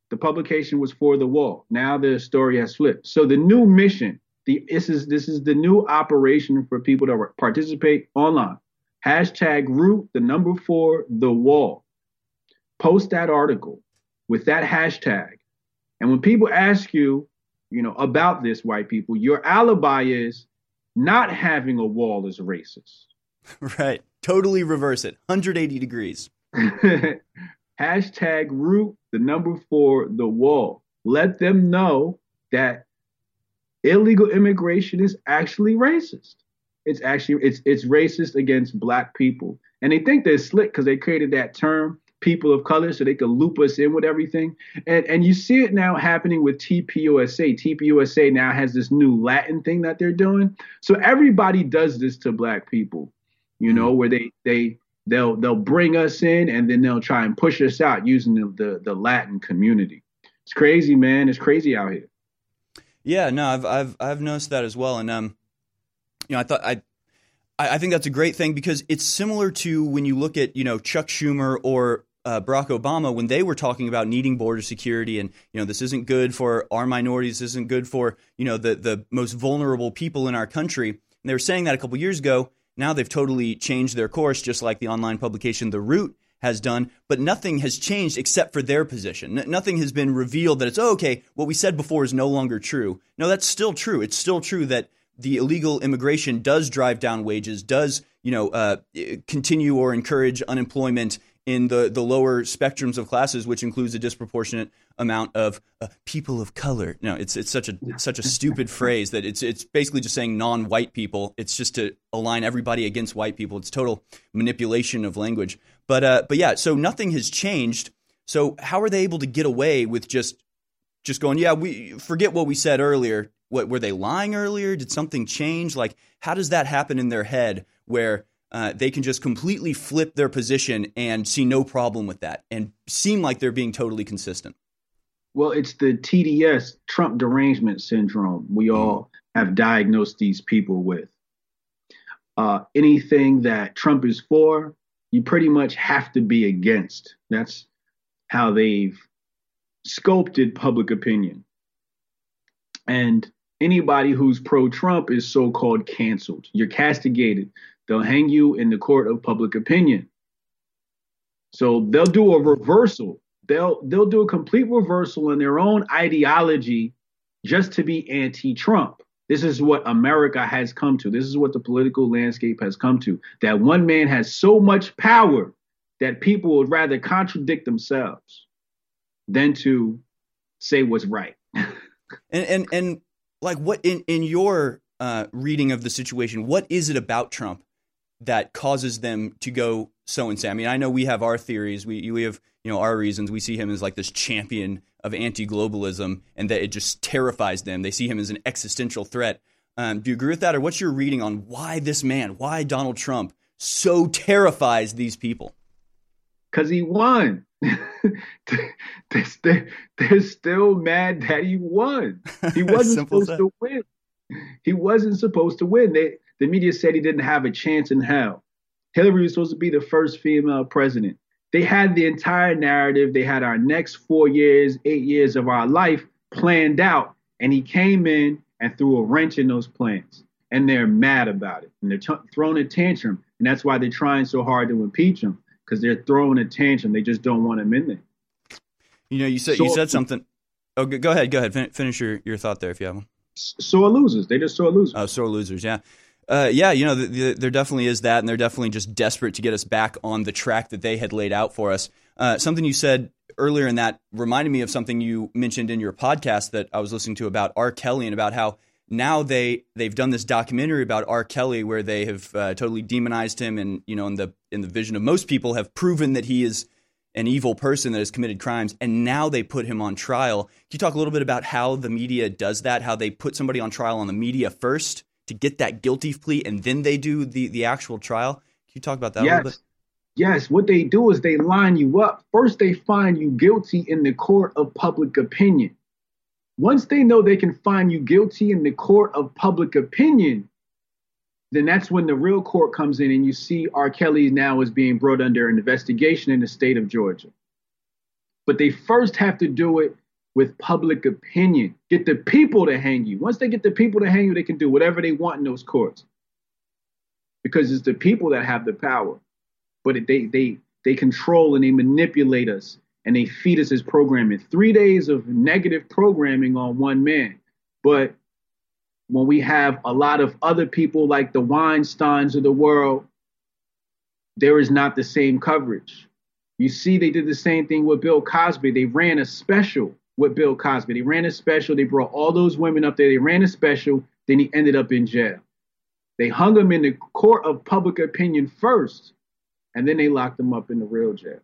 The publication was for the wall. Now the story has flipped. So the new mission the, this is this is the new operation for people to participate online. Hashtag root the number four the wall. Post that article with that hashtag. And when people ask you, you know, about this, white people, your alibi is not having a wall is racist. Right. Totally reverse it. 180 degrees. Hashtag root the number four the wall. Let them know that illegal immigration is actually racist. It's actually it's it's racist against black people. And they think they're slick because they created that term, people of color, so they could loop us in with everything. And and you see it now happening with TPUSA. TPUSA now has this new Latin thing that they're doing. So everybody does this to black people, you know, where they they they'll they'll bring us in and then they'll try and push us out using the, the, the Latin community. It's crazy, man. It's crazy out here. Yeah, no, I've I've I've noticed that as well, and um, you know, I thought I. I think that's a great thing because it's similar to when you look at you know Chuck Schumer or uh, Barack Obama when they were talking about needing border security and you know this isn't good for our minorities, this isn't good for you know the the most vulnerable people in our country. And they were saying that a couple years ago. Now they've totally changed their course, just like the online publication The Root has done, but nothing has changed except for their position. N- nothing has been revealed that it's oh, okay. What we said before is no longer true. No, that's still true. It's still true that the illegal immigration does drive down wages, does you know uh, continue or encourage unemployment in the the lower spectrums of classes, which includes a disproportionate amount of uh, people of color. No, it's it's such a such a stupid phrase that it's it's basically just saying non-white people. It's just to align everybody against white people. It's total manipulation of language. But uh, but yeah, so nothing has changed. So how are they able to get away with just just going? Yeah, we forget what we said earlier. What were they lying earlier? Did something change? Like how does that happen in their head where uh, they can just completely flip their position and see no problem with that and seem like they're being totally consistent? Well, it's the TDS, Trump derangement syndrome, we all have diagnosed these people with. Uh, anything that Trump is for, you pretty much have to be against. That's how they've sculpted public opinion. And anybody who's pro Trump is so called canceled. You're castigated. They'll hang you in the court of public opinion. So they'll do a reversal they'll they'll do a complete reversal in their own ideology just to be anti-Trump. This is what America has come to. This is what the political landscape has come to. That one man has so much power that people would rather contradict themselves than to say what's right. and and and like what in in your uh, reading of the situation, what is it about Trump that causes them to go so insane? I mean, I know we have our theories. We we have you know our reasons. We see him as like this champion of anti-globalism, and that it just terrifies them. They see him as an existential threat. Um, do you agree with that, or what's your reading on why this man, why Donald Trump, so terrifies these people? Because he won. they're, they're still mad that he won. He wasn't supposed to win. He wasn't supposed to win. They, the media said he didn't have a chance in hell. Hillary was supposed to be the first female president. They had the entire narrative. They had our next four years, eight years of our life planned out. And he came in and threw a wrench in those plans. And they're mad about it. And they're t- throwing a tantrum. And that's why they're trying so hard to impeach him because they're throwing a tantrum. They just don't want him in there. You know, you said so, you said something. Oh, go ahead. Go ahead. Fin- finish your, your thought there if you have one. Sore losers. They just sore losers. Oh, sore losers. Yeah. Uh, yeah, you know, the, the, there definitely is that, and they're definitely just desperate to get us back on the track that they had laid out for us. Uh, something you said earlier in that reminded me of something you mentioned in your podcast that I was listening to about R. Kelly and about how now they they've done this documentary about R. Kelly where they have uh, totally demonized him, and you know, in the in the vision of most people, have proven that he is an evil person that has committed crimes, and now they put him on trial. Can you talk a little bit about how the media does that? How they put somebody on trial on the media first to get that guilty plea, and then they do the the actual trial? Can you talk about that yes. a little bit? Yes, what they do is they line you up. First, they find you guilty in the court of public opinion. Once they know they can find you guilty in the court of public opinion, then that's when the real court comes in and you see R. Kelly now is being brought under an investigation in the state of Georgia. But they first have to do it with public opinion. Get the people to hang you. Once they get the people to hang you, they can do whatever they want in those courts. Because it's the people that have the power. But they they they control and they manipulate us and they feed us this programming. Three days of negative programming on one man. But when we have a lot of other people like the Weinsteins of the world, there is not the same coverage. You see, they did the same thing with Bill Cosby. They ran a special with Bill Cosby. They ran a special. They brought all those women up there. They ran a special. Then he ended up in jail. They hung him in the court of public opinion first, and then they locked him up in the real jail.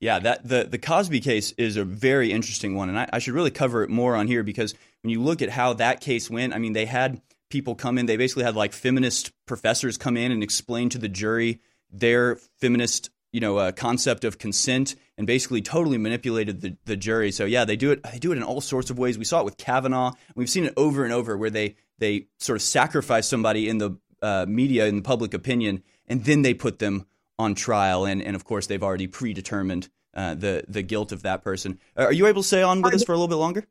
Yeah, that the the Cosby case is a very interesting one, and I, I, should really cover it more on here because when you look at how that case went, I mean, they had people come in. They basically had like feminist professors come in and explain to the jury their feminist, you know, uh, concept of consent, and basically totally manipulated the, the jury. So yeah, they do it. They do it in all sorts of ways. We saw it with Kavanaugh. We've seen it over and over where they they sort of sacrifice somebody in the uh, media in the public opinion, and then they put them on trial, and, and of course they've already predetermined uh, the the guilt of that person. Uh, are you able to stay on with us for a little bit longer?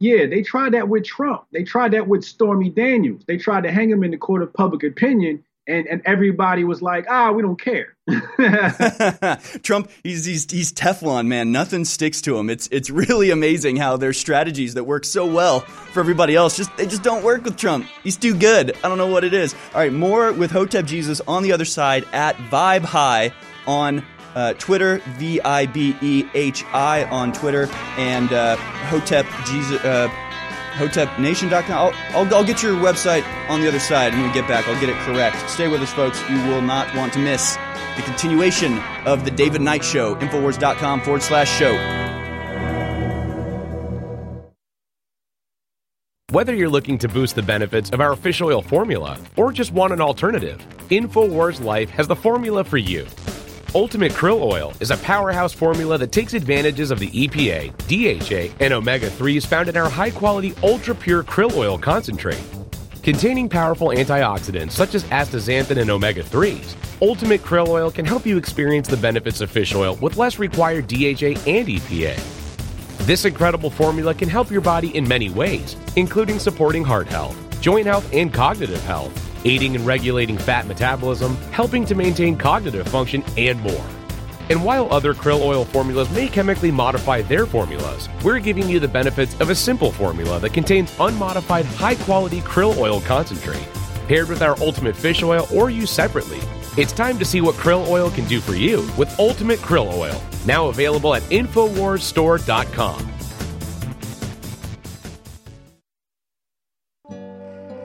Yeah, they tried that with Trump. They tried that with Stormy Daniels. They tried to hang him in the court of public opinion, and, and everybody was like, ah, we don't care. Trump, he's, he's he's Teflon, man. Nothing sticks to him. It's it's really amazing how there's strategies that work so well for everybody else. Just they just don't work with Trump. He's too good. I don't know what it is. All right, more with Hotep Jesus on the other side at Vibe High on uh, Twitter, V I B E H I on Twitter, and uh, Hotep Jesus. Uh, HotepNation.com. I'll, I'll, I'll get your website on the other side when we get back. I'll get it correct. Stay with us, folks. You will not want to miss the continuation of the David Knight Show. Infowars.com forward slash show. Whether you're looking to boost the benefits of our fish oil formula or just want an alternative, InfoWars Life has the formula for you. Ultimate Krill Oil is a powerhouse formula that takes advantages of the EPA, DHA, and omega 3s found in our high quality ultra pure krill oil concentrate. Containing powerful antioxidants such as astaxanthin and omega 3s, Ultimate Krill Oil can help you experience the benefits of fish oil with less required DHA and EPA. This incredible formula can help your body in many ways, including supporting heart health, joint health, and cognitive health aiding and regulating fat metabolism, helping to maintain cognitive function, and more. And while other krill oil formulas may chemically modify their formulas, we're giving you the benefits of a simple formula that contains unmodified high quality krill oil concentrate. Paired with our Ultimate Fish Oil or used separately, it's time to see what krill oil can do for you with Ultimate Krill Oil, now available at InfoWarsStore.com.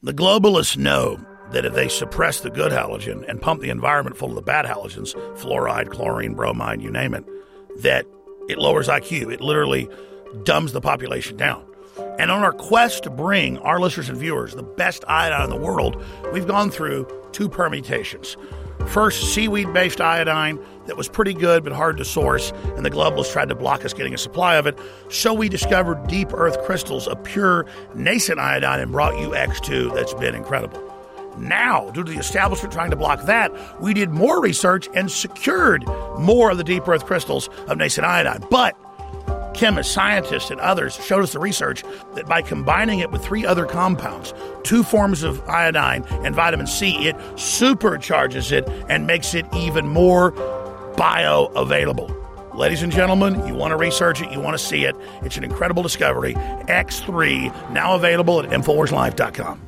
The globalists know that if they suppress the good halogen and pump the environment full of the bad halogens, fluoride, chlorine, bromide, you name it, that it lowers IQ. It literally dumbs the population down. And on our quest to bring our listeners and viewers the best iodine in the world, we've gone through two permutations. First, seaweed based iodine that was pretty good but hard to source, and the globalists tried to block us getting a supply of it. So we discovered deep earth crystals of pure nascent iodine and brought you X2 that's been incredible. Now, due to the establishment trying to block that, we did more research and secured more of the deep earth crystals of nascent iodine. But chemists, scientists, and others showed us the research that by combining it with three other compounds, two forms of iodine and vitamin C, it supercharges it and makes it even more bioavailable. Ladies and gentlemen, you want to research it, you want to see it. It's an incredible discovery. X3, now available at InfoWarsLife.com.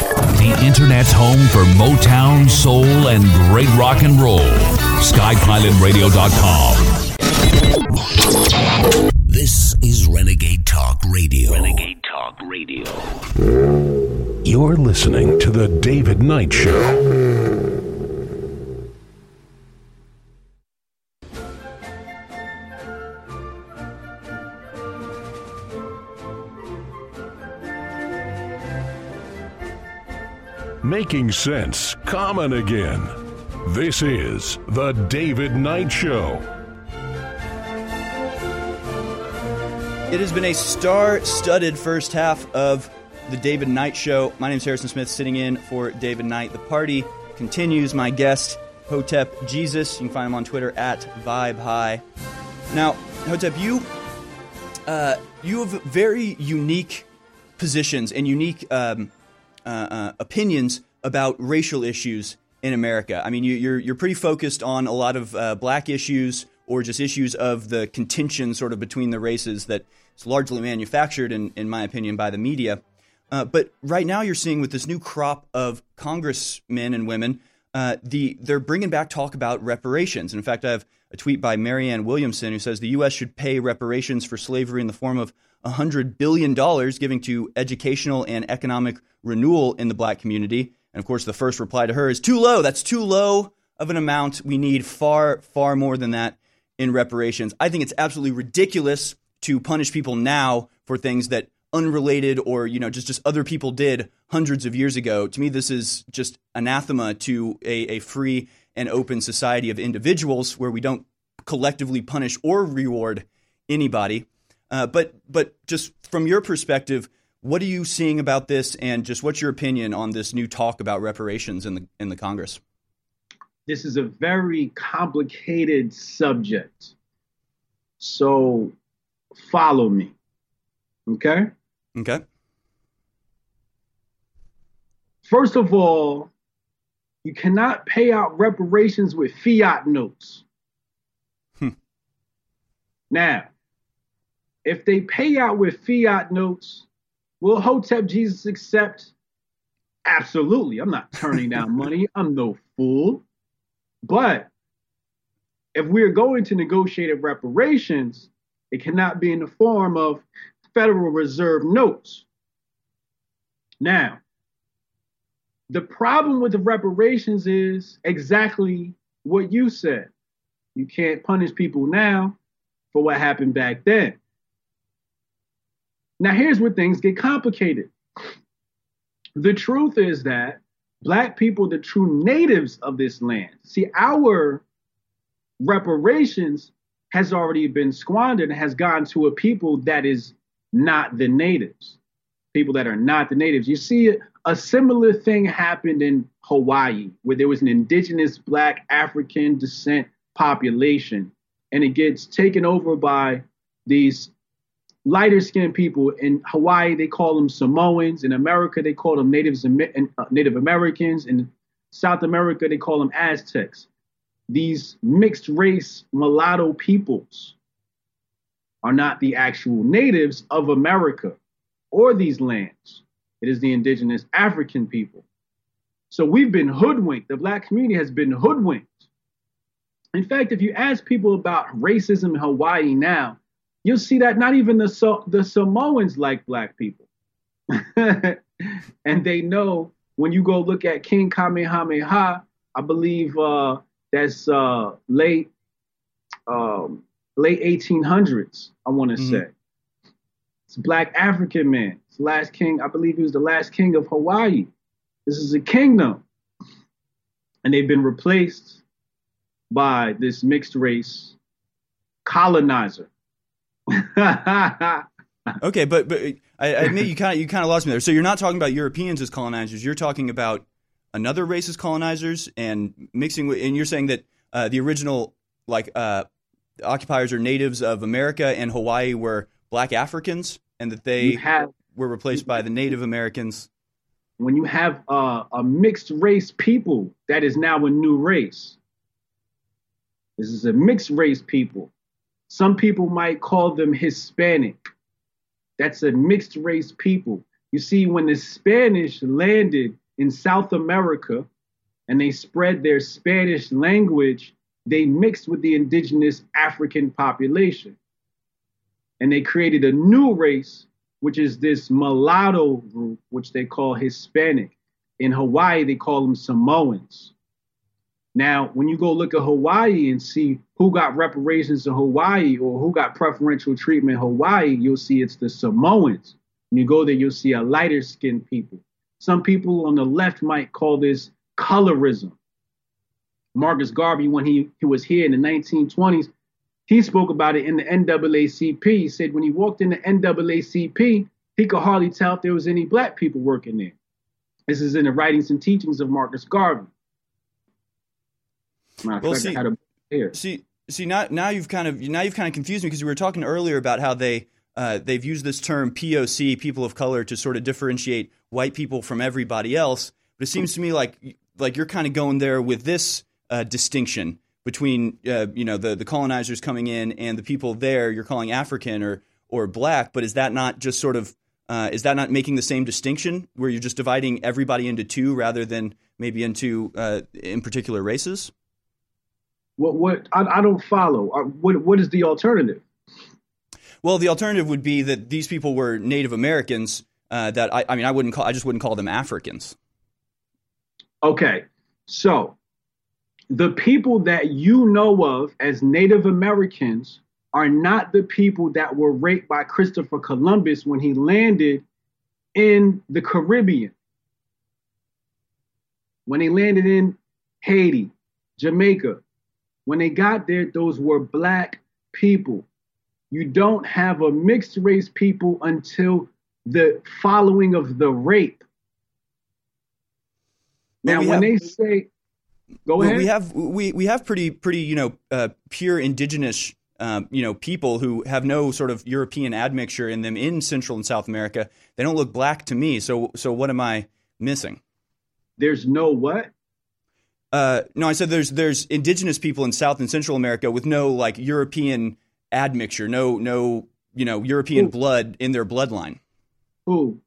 The Internet's home for Motown, soul, and great rock and roll. SkyPilotRadio.com. This is Renegade Talk Radio. Renegade Talk Radio. You're listening to The David Knight Show. Making sense common again. This is The David Knight Show. It has been a star studded first half of The David Knight Show. My name is Harrison Smith, sitting in for David Knight. The party continues. My guest, Hotep Jesus. You can find him on Twitter at Vibe High. Now, Hotep, you, uh, you have very unique positions and unique um, uh, uh, opinions about racial issues in America. I mean, you, are you're, you're pretty focused on a lot of uh, black issues or just issues of the contention sort of between the races that is largely manufactured, in, in my opinion, by the media. Uh, but right now, you're seeing with this new crop of congressmen and women, uh, the they're bringing back talk about reparations. And in fact, I have a tweet by Marianne Williamson who says the U.S. should pay reparations for slavery in the form of $100 billion giving to educational and economic renewal in the black community. And of course, the first reply to her is too low. That's too low of an amount. We need far, far more than that in reparations. I think it's absolutely ridiculous to punish people now for things that unrelated or you know just just other people did hundreds of years ago. To me, this is just anathema to a, a free and open society of individuals where we don't collectively punish or reward anybody. Uh, but but just from your perspective, what are you seeing about this, and just what's your opinion on this new talk about reparations in the in the Congress? This is a very complicated subject, so follow me. Okay. Okay. First of all, you cannot pay out reparations with fiat notes. Hmm. Now, if they pay out with fiat notes, will Hotep Jesus accept? Absolutely. I'm not turning down money. I'm no fool. But if we're going to negotiate reparations, it cannot be in the form of Federal Reserve notes. Now, the problem with the reparations is exactly what you said. You can't punish people now for what happened back then. Now, here's where things get complicated. The truth is that black people, the true natives of this land, see, our reparations has already been squandered and has gone to a people that is not the natives, people that are not the natives. You see, a similar thing happened in Hawaii, where there was an indigenous black African descent population, and it gets taken over by these lighter skinned people. In Hawaii, they call them Samoans. In America, they call them Natives, uh, Native Americans. In South America, they call them Aztecs. These mixed race mulatto peoples are not the actual natives of America or these lands. It is the indigenous African people. So we've been hoodwinked. The black community has been hoodwinked. In fact, if you ask people about racism in Hawaii now, you'll see that not even the, so- the Samoans like black people. and they know when you go look at King Kamehameha, I believe uh, that's uh, late um, late 1800s, I want to mm-hmm. say. It's a black African man. It's the last king, I believe he was the last king of Hawaii. This is a kingdom. And they've been replaced by this mixed race colonizer. okay, but but I, I admit you kind of you kind of lost me there. So you're not talking about Europeans as colonizers. You're talking about another race as colonizers and mixing with. And you're saying that uh, the original like uh, occupiers are natives of America and Hawaii were black Africans, and that they have, were replaced by the Native Americans. When you have uh, a mixed race people, that is now a new race. This is a mixed race people. Some people might call them Hispanic. That's a mixed race people. You see, when the Spanish landed in South America and they spread their Spanish language they mixed with the indigenous African population. And they created a new race, which is this mulatto group, which they call Hispanic. In Hawaii, they call them Samoans. Now, when you go look at Hawaii and see who got reparations in Hawaii or who got preferential treatment in Hawaii, you'll see it's the Samoans. When you go there, you'll see a lighter skinned people. Some people on the left might call this colorism. Marcus Garvey, when he, he was here in the 1920s, he spoke about it in the NAACP. He said when he walked in the NAACP, he could hardly tell if there was any black people working there. This is in the writings and teachings of Marcus Garvey. Well, see, see, see, now, now you've kind of now you've kind of confused me because we were talking earlier about how they uh, they've used this term POC, people of color, to sort of differentiate white people from everybody else. But it seems to me like like you're kind of going there with this uh, distinction between uh, you know the the colonizers coming in and the people there you're calling African or or black, but is that not just sort of uh, is that not making the same distinction where you're just dividing everybody into two rather than maybe into uh, in particular races? What what I, I don't follow. What what is the alternative? Well, the alternative would be that these people were Native Americans. Uh, that I, I mean, I wouldn't call. I just wouldn't call them Africans. Okay, so the people that you know of as Native Americans are not the people that were raped by Christopher Columbus when he landed in the Caribbean. When he landed in Haiti, Jamaica, when they got there, those were black people. You don't have a mixed race people until the following of the rape. Now, when have, they say, "Go well, ahead," we have we we have pretty pretty you know uh, pure indigenous um, you know people who have no sort of European admixture in them in Central and South America. They don't look black to me. So so what am I missing? There's no what? Uh, no, I said there's there's indigenous people in South and Central America with no like European admixture, no no you know European Who? blood in their bloodline. Who?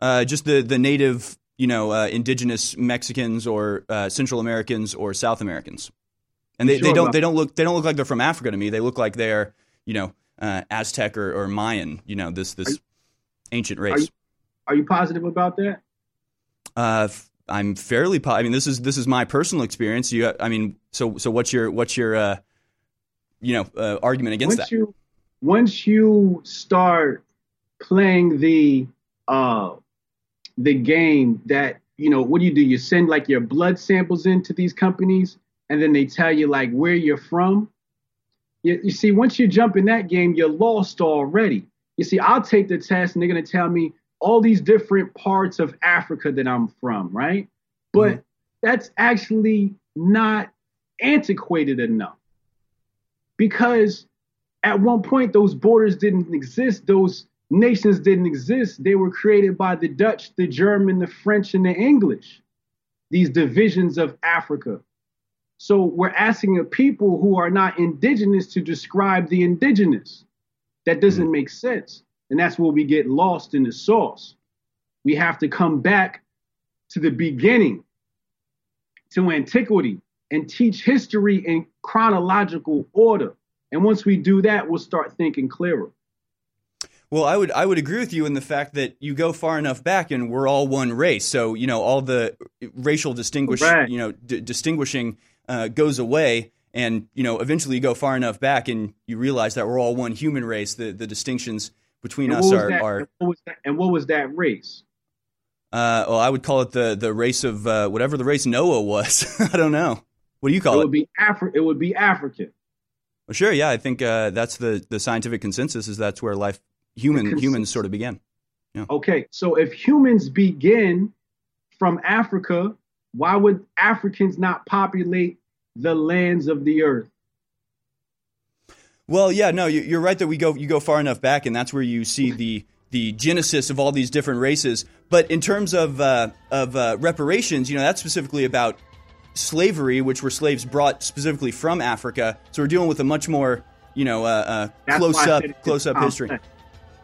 Uh, just the the native you know uh, indigenous Mexicans or uh, Central Americans or South Americans, and they, sure they don't they don't look they don't look like they're from Africa to me. They look like they're you know uh, Aztec or, or, Mayan. You know this this you, ancient race. Are you, are you positive about that? Uh, I'm fairly. Po- I mean, this is this is my personal experience. You, I mean, so so what's your what's your uh, you know uh, argument against once that? You, once you start playing the uh, the game that you know, what do you do? You send like your blood samples into these companies, and then they tell you like where you're from. You, you see, once you jump in that game, you're lost already. You see, I'll take the test, and they're gonna tell me all these different parts of Africa that I'm from, right? But mm-hmm. that's actually not antiquated enough. Because at one point, those borders didn't exist, those nations didn't exist. They were created by the Dutch, the German, the French, and the English, these divisions of Africa. So we're asking a people who are not indigenous to describe the indigenous. That doesn't mm-hmm. make sense. And that's where we get lost in the sauce. We have to come back to the beginning, to antiquity, and teach history in chronological order. And once we do that, we'll start thinking clearer. Well, I would I would agree with you in the fact that you go far enough back and we're all one race. So you know all the racial distinguish right. you know d- distinguishing uh, goes away, and you know eventually you go far enough back and you realize that we're all one human race. The the distinctions between us are, that, are and what, that, and what was that race? Uh, well, I would call it the the race of uh, whatever the race Noah was. I don't know. What do you call it? It would be Afri- It would be African. Well, sure. Yeah, I think uh, that's the the scientific consensus is that's where life human humans sort of began. Yeah. Okay, so if humans begin from Africa, why would Africans not populate the lands of the earth? Well, yeah, no, you're right that we go you go far enough back, and that's where you see the the genesis of all these different races. But in terms of uh, of uh, reparations, you know, that's specifically about slavery, which were slaves brought specifically from Africa. So we're dealing with a much more you know uh, uh close up close up history.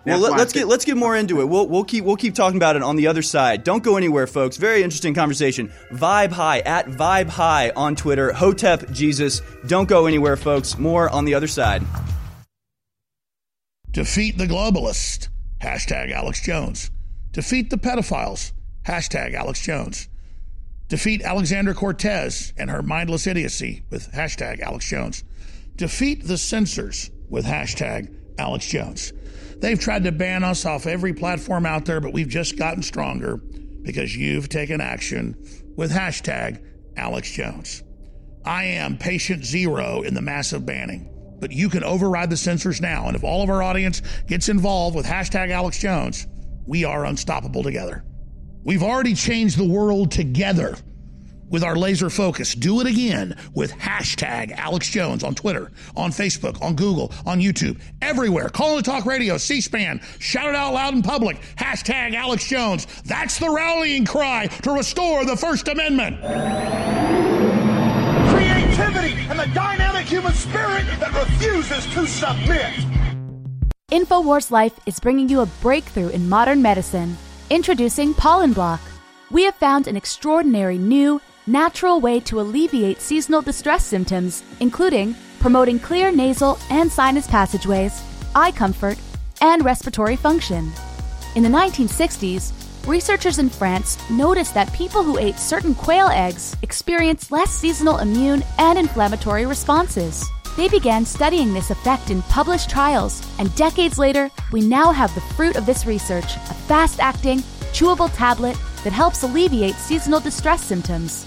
Well, let, us get let's get more into it. We'll we'll keep we'll keep talking about it on the other side. Don't go anywhere, folks. Very interesting conversation. Vibe High at Vibe High on Twitter. Hotep Jesus. Don't go anywhere, folks. More on the other side. Defeat the globalist. Hashtag Alex Jones. Defeat the pedophiles. Hashtag Alex Jones. Defeat Alexandra Cortez and her mindless idiocy with hashtag Alex Jones. Defeat the censors with hashtag Alex Jones. They've tried to ban us off every platform out there, but we've just gotten stronger because you've taken action with hashtag Alex Jones. I am patient zero in the massive banning, but you can override the censors now. And if all of our audience gets involved with hashtag Alex Jones, we are unstoppable together. We've already changed the world together with our laser focus. Do it again with hashtag Alex Jones on Twitter, on Facebook, on Google, on YouTube, everywhere. Call the talk radio, C SPAN. Shout it out loud in public. Hashtag Alex Jones. That's the rallying cry to restore the First Amendment. Creativity and the dynamic human spirit that refuses to submit. InfoWars Life is bringing you a breakthrough in modern medicine. Introducing Pollen Block. We have found an extraordinary new natural way to alleviate seasonal distress symptoms, including promoting clear nasal and sinus passageways, eye comfort, and respiratory function. In the 1960s, researchers in France noticed that people who ate certain quail eggs experienced less seasonal immune and inflammatory responses. They began studying this effect in published trials, and decades later, we now have the fruit of this research a fast acting, chewable tablet that helps alleviate seasonal distress symptoms.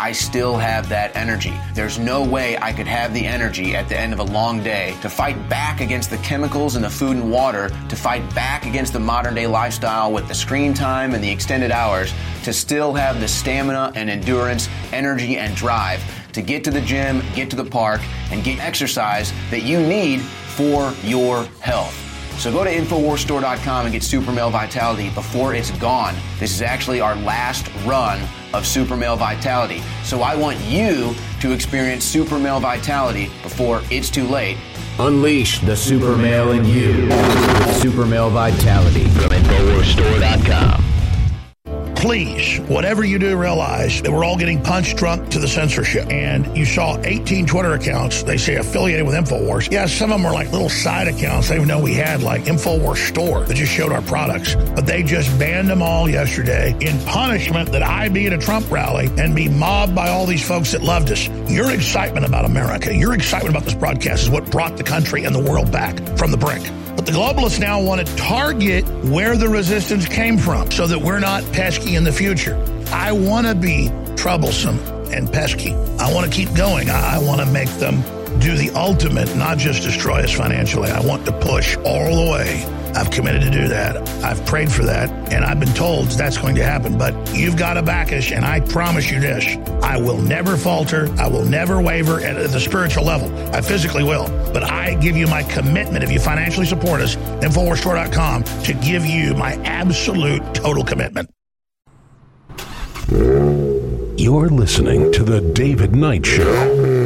I still have that energy. There's no way I could have the energy at the end of a long day to fight back against the chemicals in the food and water, to fight back against the modern day lifestyle with the screen time and the extended hours, to still have the stamina and endurance, energy and drive to get to the gym, get to the park, and get exercise that you need for your health. So go to InfoWarsStore.com and get Super Male Vitality before it's gone. This is actually our last run of Super Male Vitality. So I want you to experience Super Male Vitality before it's too late. Unleash the super male in you Super Male Vitality from InfoWarsStore.com. Please, whatever you do, realize that we're all getting punched drunk to the censorship. And you saw 18 Twitter accounts, they say affiliated with InfoWars. Yeah, some of them are like little side accounts they know we had, like InfoWars Store, that just showed our products. But they just banned them all yesterday in punishment that I be at a Trump rally and be mobbed by all these folks that loved us. Your excitement about America, your excitement about this broadcast is what brought the country and the world back from the brink. But the globalists now want to target where the resistance came from so that we're not pesky in the future. I want to be troublesome and pesky. I want to keep going. I, want to make them do the ultimate, not just destroy us financially. I want to push all the way. I've committed to do that. I've prayed for that, and I've been told that's going to happen. But you've got to back us, and I promise you this I will never falter. I will never waver at the spiritual level. I physically will. But I give you my commitment, if you financially support us, InfoWarsStore.com, to give you my absolute total commitment. You're listening to The David Knight Show.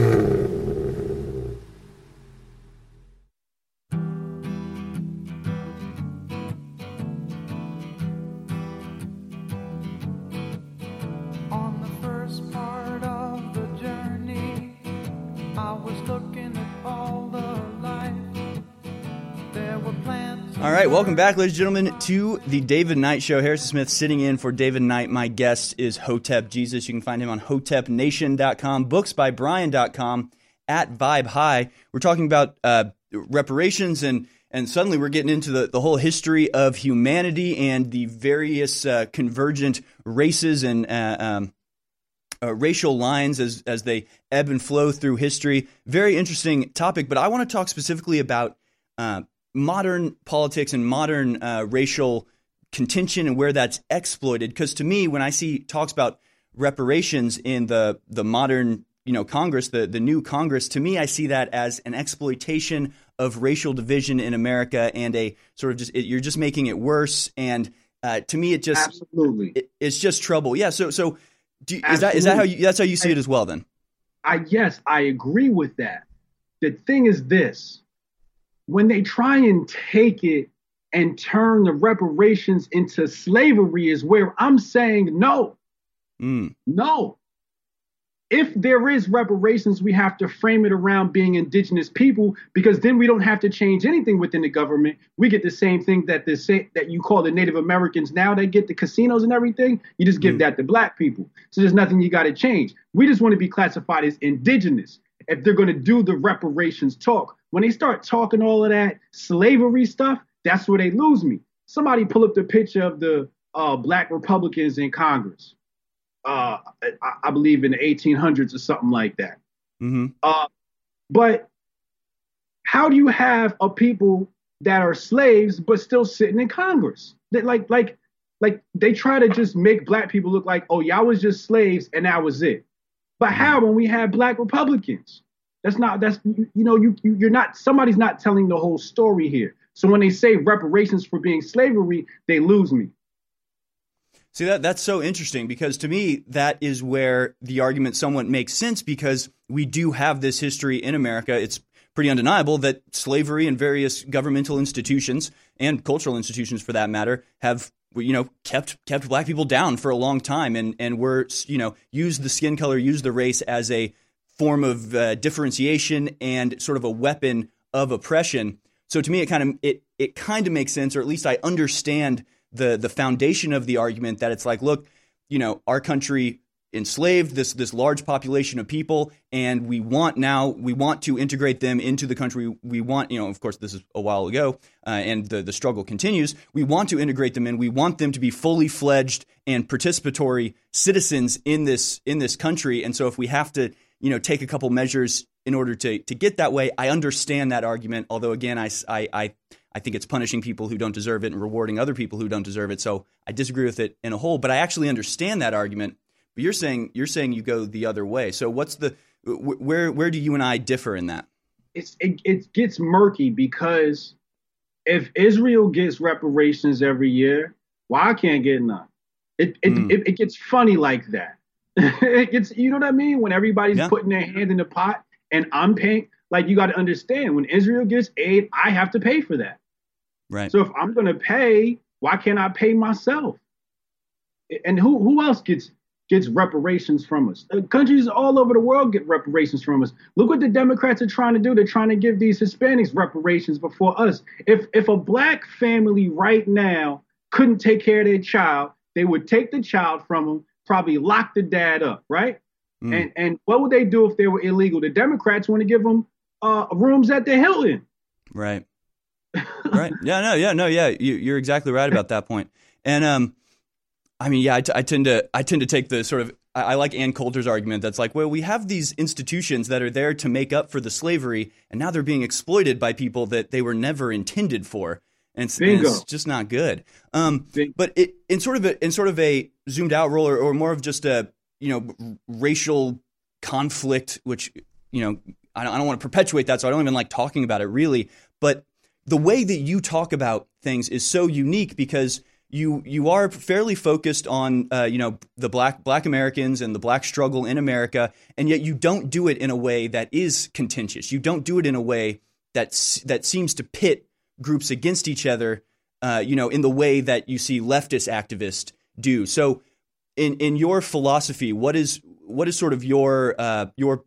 Welcome back, ladies and gentlemen, to the David Knight Show. Harrison Smith sitting in for David Knight. My guest is Hotep Jesus. You can find him on hotepnation.com, booksbybrian.com, at Vibe High. We're talking about uh, reparations and and suddenly we're getting into the, the whole history of humanity and the various uh, convergent races and uh, um, uh, racial lines as as they ebb and flow through history. Very interesting topic, but I want to talk specifically about uh, modern politics and modern uh, racial contention and where that's exploited. Because to me, when I see talks about reparations in the the modern you know Congress, the the new Congress, to me, I see that as an exploitation of racial division in America and a sort of just it, you're just making it worse. And uh, to me, it just absolutely it, it's just trouble. Yeah. So so do, is that is that how you that's how you see it as well? Then I yes, I agree with that. The thing is this when they try and take it and turn the reparations into slavery, is where I'm saying no. Mm. No. If there is reparations, we have to frame it around being indigenous people because then we don't have to change anything within the government. We get the same thing that the that you call the Native Americans now they get the casinos and everything. You just give that to black people. So there's nothing you got to change. We just want to be classified as indigenous. If they're going to do the reparations talk, when they start talking all of that slavery stuff, that's where they lose me. Somebody pull up the picture of the uh, black Republicans in Congress. Uh, I, I believe in the 1800s or something like that. Mm-hmm. Uh, but how do you have a people that are slaves but still sitting in Congress? They, like, like, like they try to just make black people look like, oh, y'all was just slaves and that was it. But how when we have black Republicans? That's not that's you, you know you, you you're not somebody's not telling the whole story here. So when they say reparations for being slavery, they lose me. See that that's so interesting because to me that is where the argument somewhat makes sense because we do have this history in America. It's pretty undeniable that slavery and various governmental institutions and cultural institutions for that matter have you know kept kept black people down for a long time and and were you know used the skin color used the race as a form of uh, differentiation and sort of a weapon of oppression. So to me it kind of it it kind of makes sense or at least I understand the the foundation of the argument that it's like, look, you know, our country enslaved this this large population of people and we want now we want to integrate them into the country. We want you know of course this is a while ago uh, and the, the struggle continues. We want to integrate them in. We want them to be fully fledged and participatory citizens in this in this country. And so if we have to you know take a couple measures in order to to get that way i understand that argument. Although again i i, I I think it's punishing people who don't deserve it and rewarding other people who don't deserve it. So I disagree with it in a whole, but I actually understand that argument. But you're saying you're saying you go the other way. So what's the where where do you and I differ in that? It's it, it gets murky because if Israel gets reparations every year, why I can't get none? It it, mm. it, it gets funny like that. it gets you know what I mean when everybody's yeah. putting their hand in the pot and I'm paying. Like you got to understand when Israel gets aid, I have to pay for that. Right. So if I'm going to pay, why can't I pay myself? And who who else gets gets reparations from us? Countries all over the world get reparations from us. Look what the Democrats are trying to do. They're trying to give these Hispanics reparations before us. If if a black family right now couldn't take care of their child, they would take the child from them, probably lock the dad up, right? Mm. And and what would they do if they were illegal? The Democrats want to give them uh, rooms at the Hilton. Right right. Yeah. No. Yeah. No. Yeah. You, are exactly right about that point. And um, I mean, yeah, I, t- I tend to I tend to take the sort of I, I like Ann Coulter's argument that's like, well, we have these institutions that are there to make up for the slavery, and now they're being exploited by people that they were never intended for. And it's, and it's, just not good. Um, but it, in sort of a in sort of a zoomed out role, or, or more of just a you know racial conflict, which you know I don't, I don't want to perpetuate that, so I don't even like talking about it really. But the way that you talk about things is so unique because you you are fairly focused on uh, you know the black black Americans and the black struggle in America, and yet you don't do it in a way that is contentious. You don't do it in a way that that seems to pit groups against each other. Uh, you know, in the way that you see leftist activists do. So, in in your philosophy, what is what is sort of your uh, your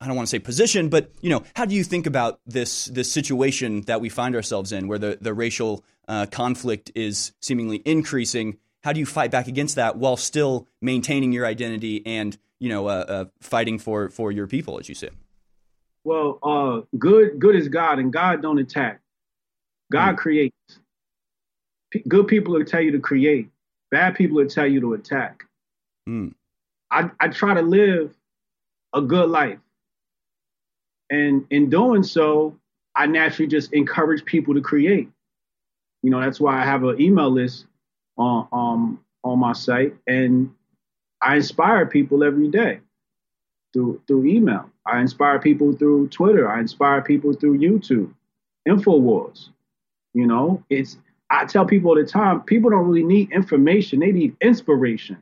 I don't want to say position, but you know, how do you think about this this situation that we find ourselves in, where the the racial uh, conflict is seemingly increasing? How do you fight back against that while still maintaining your identity and you know uh, uh, fighting for for your people, as you said? Well, uh, good good is God, and God don't attack. God mm. creates. P- good people will tell you to create. Bad people will tell you to attack. Mm. I, I try to live a good life. And in doing so, I naturally just encourage people to create. You know, that's why I have an email list on um on my site, and I inspire people every day through through email. I inspire people through Twitter. I inspire people through YouTube, Infowars. You know, it's I tell people all the time, people don't really need information; they need inspiration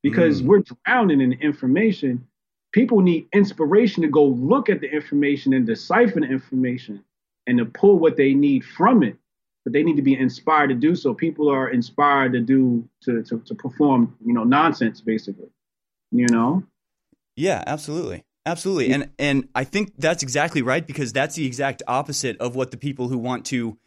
because mm. we're drowning in information people need inspiration to go look at the information and decipher the information and to pull what they need from it but they need to be inspired to do so. People are inspired to do to to, to perform you know nonsense basically you know? Yeah absolutely. Absolutely. And and i think that's exactly right because that's the exact opposite of what the people who want to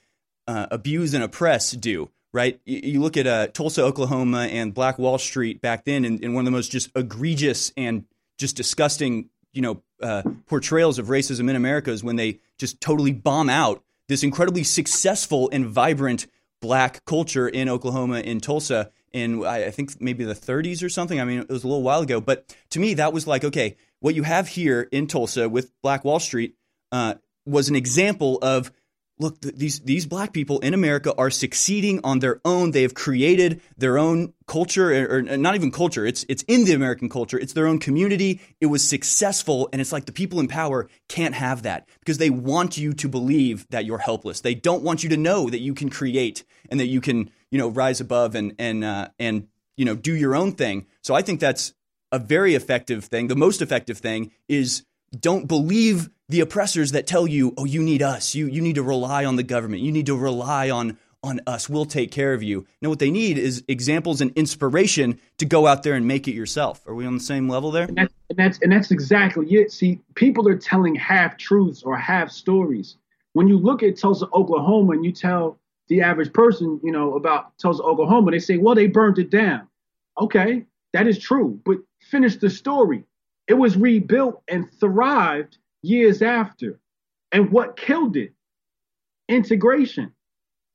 uh, abuse and oppress do right? You, you look at uh, tulsa oklahoma and black wall street back then and, and one of the most just egregious and just disgusting, you know, uh, portrayals of racism in America is when they just totally bomb out this incredibly successful and vibrant black culture in Oklahoma, in Tulsa, in I think maybe the 30s or something. I mean, it was a little while ago, but to me, that was like, okay, what you have here in Tulsa with Black Wall Street uh, was an example of look, th- these these black people in America are succeeding on their own. They have created their own culture, or, or not even culture. It's it's in the American culture. It's their own community. It was successful, and it's like the people in power can't have that because they want you to believe that you're helpless. They don't want you to know that you can create and that you can you know rise above and and uh, and you know do your own thing. So I think that's a very effective thing. The most effective thing is don't believe the oppressors that tell you, "Oh, you need us. You you need to rely on the government. You need to rely on on us. We'll take care of you." No, what they need is examples and inspiration to go out there and make it yourself. Are we on the same level there? And that's and that's, and that's exactly it. See, people are telling half truths or half stories. When you look at Tulsa, Oklahoma, and you tell the average person, you know, about Tulsa, Oklahoma, they say, "Well, they burned it down." Okay, that is true, but finish the story. It was rebuilt and thrived years after. And what killed it? Integration.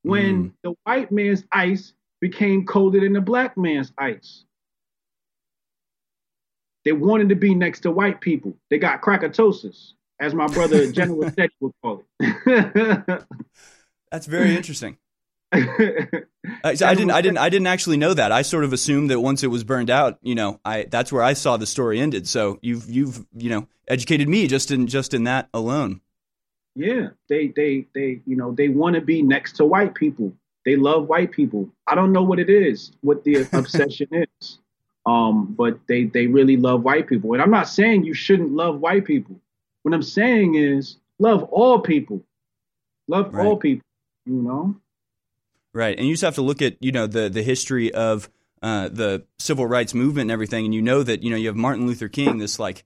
When hmm. the white man's ice became colder than the black man's ice. They wanted to be next to white people. They got krakatosis, as my brother General said would call it. That's very interesting. Uh, so I didn't. I didn't. I didn't actually know that. I sort of assumed that once it was burned out, you know, I that's where I saw the story ended. So you've you've you know educated me just in just in that alone. Yeah, they they they you know they want to be next to white people. They love white people. I don't know what it is, what the obsession is, um, but they they really love white people. And I'm not saying you shouldn't love white people. What I'm saying is love all people, love Right. all people. You know. Right, and you just have to look at you know the the history of uh, the civil rights movement and everything, and you know that you know you have Martin Luther King, this like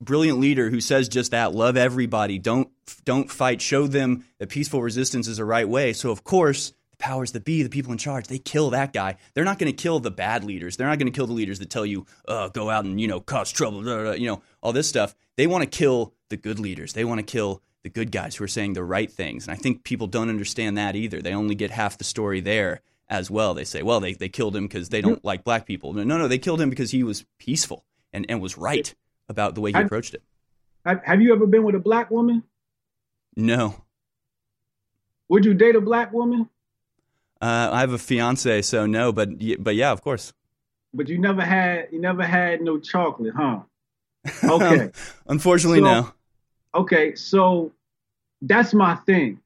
brilliant leader who says just that: love everybody, don't don't fight, show them that peaceful resistance is the right way. So of course, the powers that be, the people in charge, they kill that guy. They're not going to kill the bad leaders. They're not going to kill the leaders that tell you, uh, go out and you know cause trouble, blah, blah, blah, you know all this stuff. They want to kill the good leaders. They want to kill the good guys who are saying the right things. And I think people don't understand that either. They only get half the story there as well. They say, well, they, they killed him because they don't like black people. No, no, they killed him because he was peaceful and, and was right about the way he approached it. Have, have you ever been with a black woman? No. Would you date a black woman? Uh, I have a fiance, so no, but but yeah, of course. But you never had you never had no chocolate, huh? Okay. Unfortunately, So- no. Okay, so that's my thing.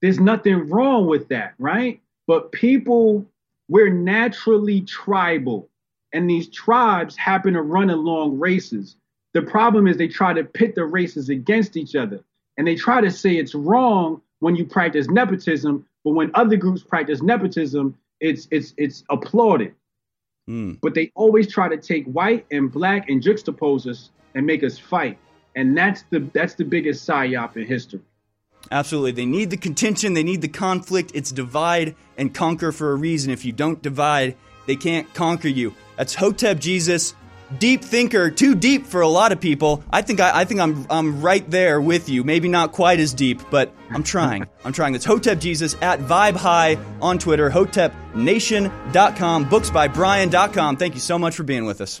There's nothing wrong with that, right? But people, we're naturally tribal, and these tribes happen to run along races. The problem is they try to pit the races against each other, and they try to say it's wrong when you practice nepotism, but when other groups practice nepotism, it's it's it's applauded. Hmm. But they always try to take white and black and juxtapose us and make us fight. And that's the that's the biggest psyop in history. Absolutely. They need the contention, they need the conflict. It's divide and conquer for a reason. If you don't divide, they can't conquer you. That's Hotep Jesus, deep thinker, too deep for a lot of people. I think I, I think I'm I'm right there with you. Maybe not quite as deep, but I'm trying. I'm trying. That's Hotep Jesus at Vibe High on Twitter, hotepnation.com, booksbybrian.com. Thank you so much for being with us.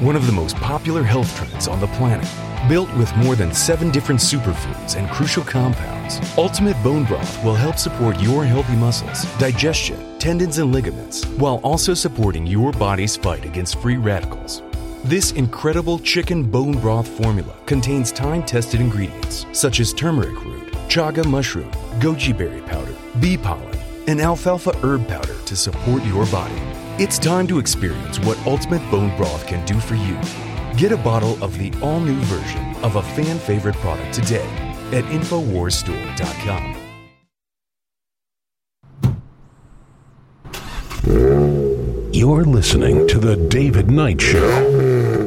one of the most popular health trends on the planet. Built with more than seven different superfoods and crucial compounds, Ultimate Bone Broth will help support your healthy muscles, digestion, tendons, and ligaments, while also supporting your body's fight against free radicals. This incredible chicken bone broth formula contains time tested ingredients such as turmeric root, chaga mushroom, goji berry powder, bee pollen, and alfalfa herb powder to support your body. It's time to experience what Ultimate Bone Broth can do for you. Get a bottle of the all new version of a fan favorite product today at InfoWarsStore.com. You're listening to The David Knight Show.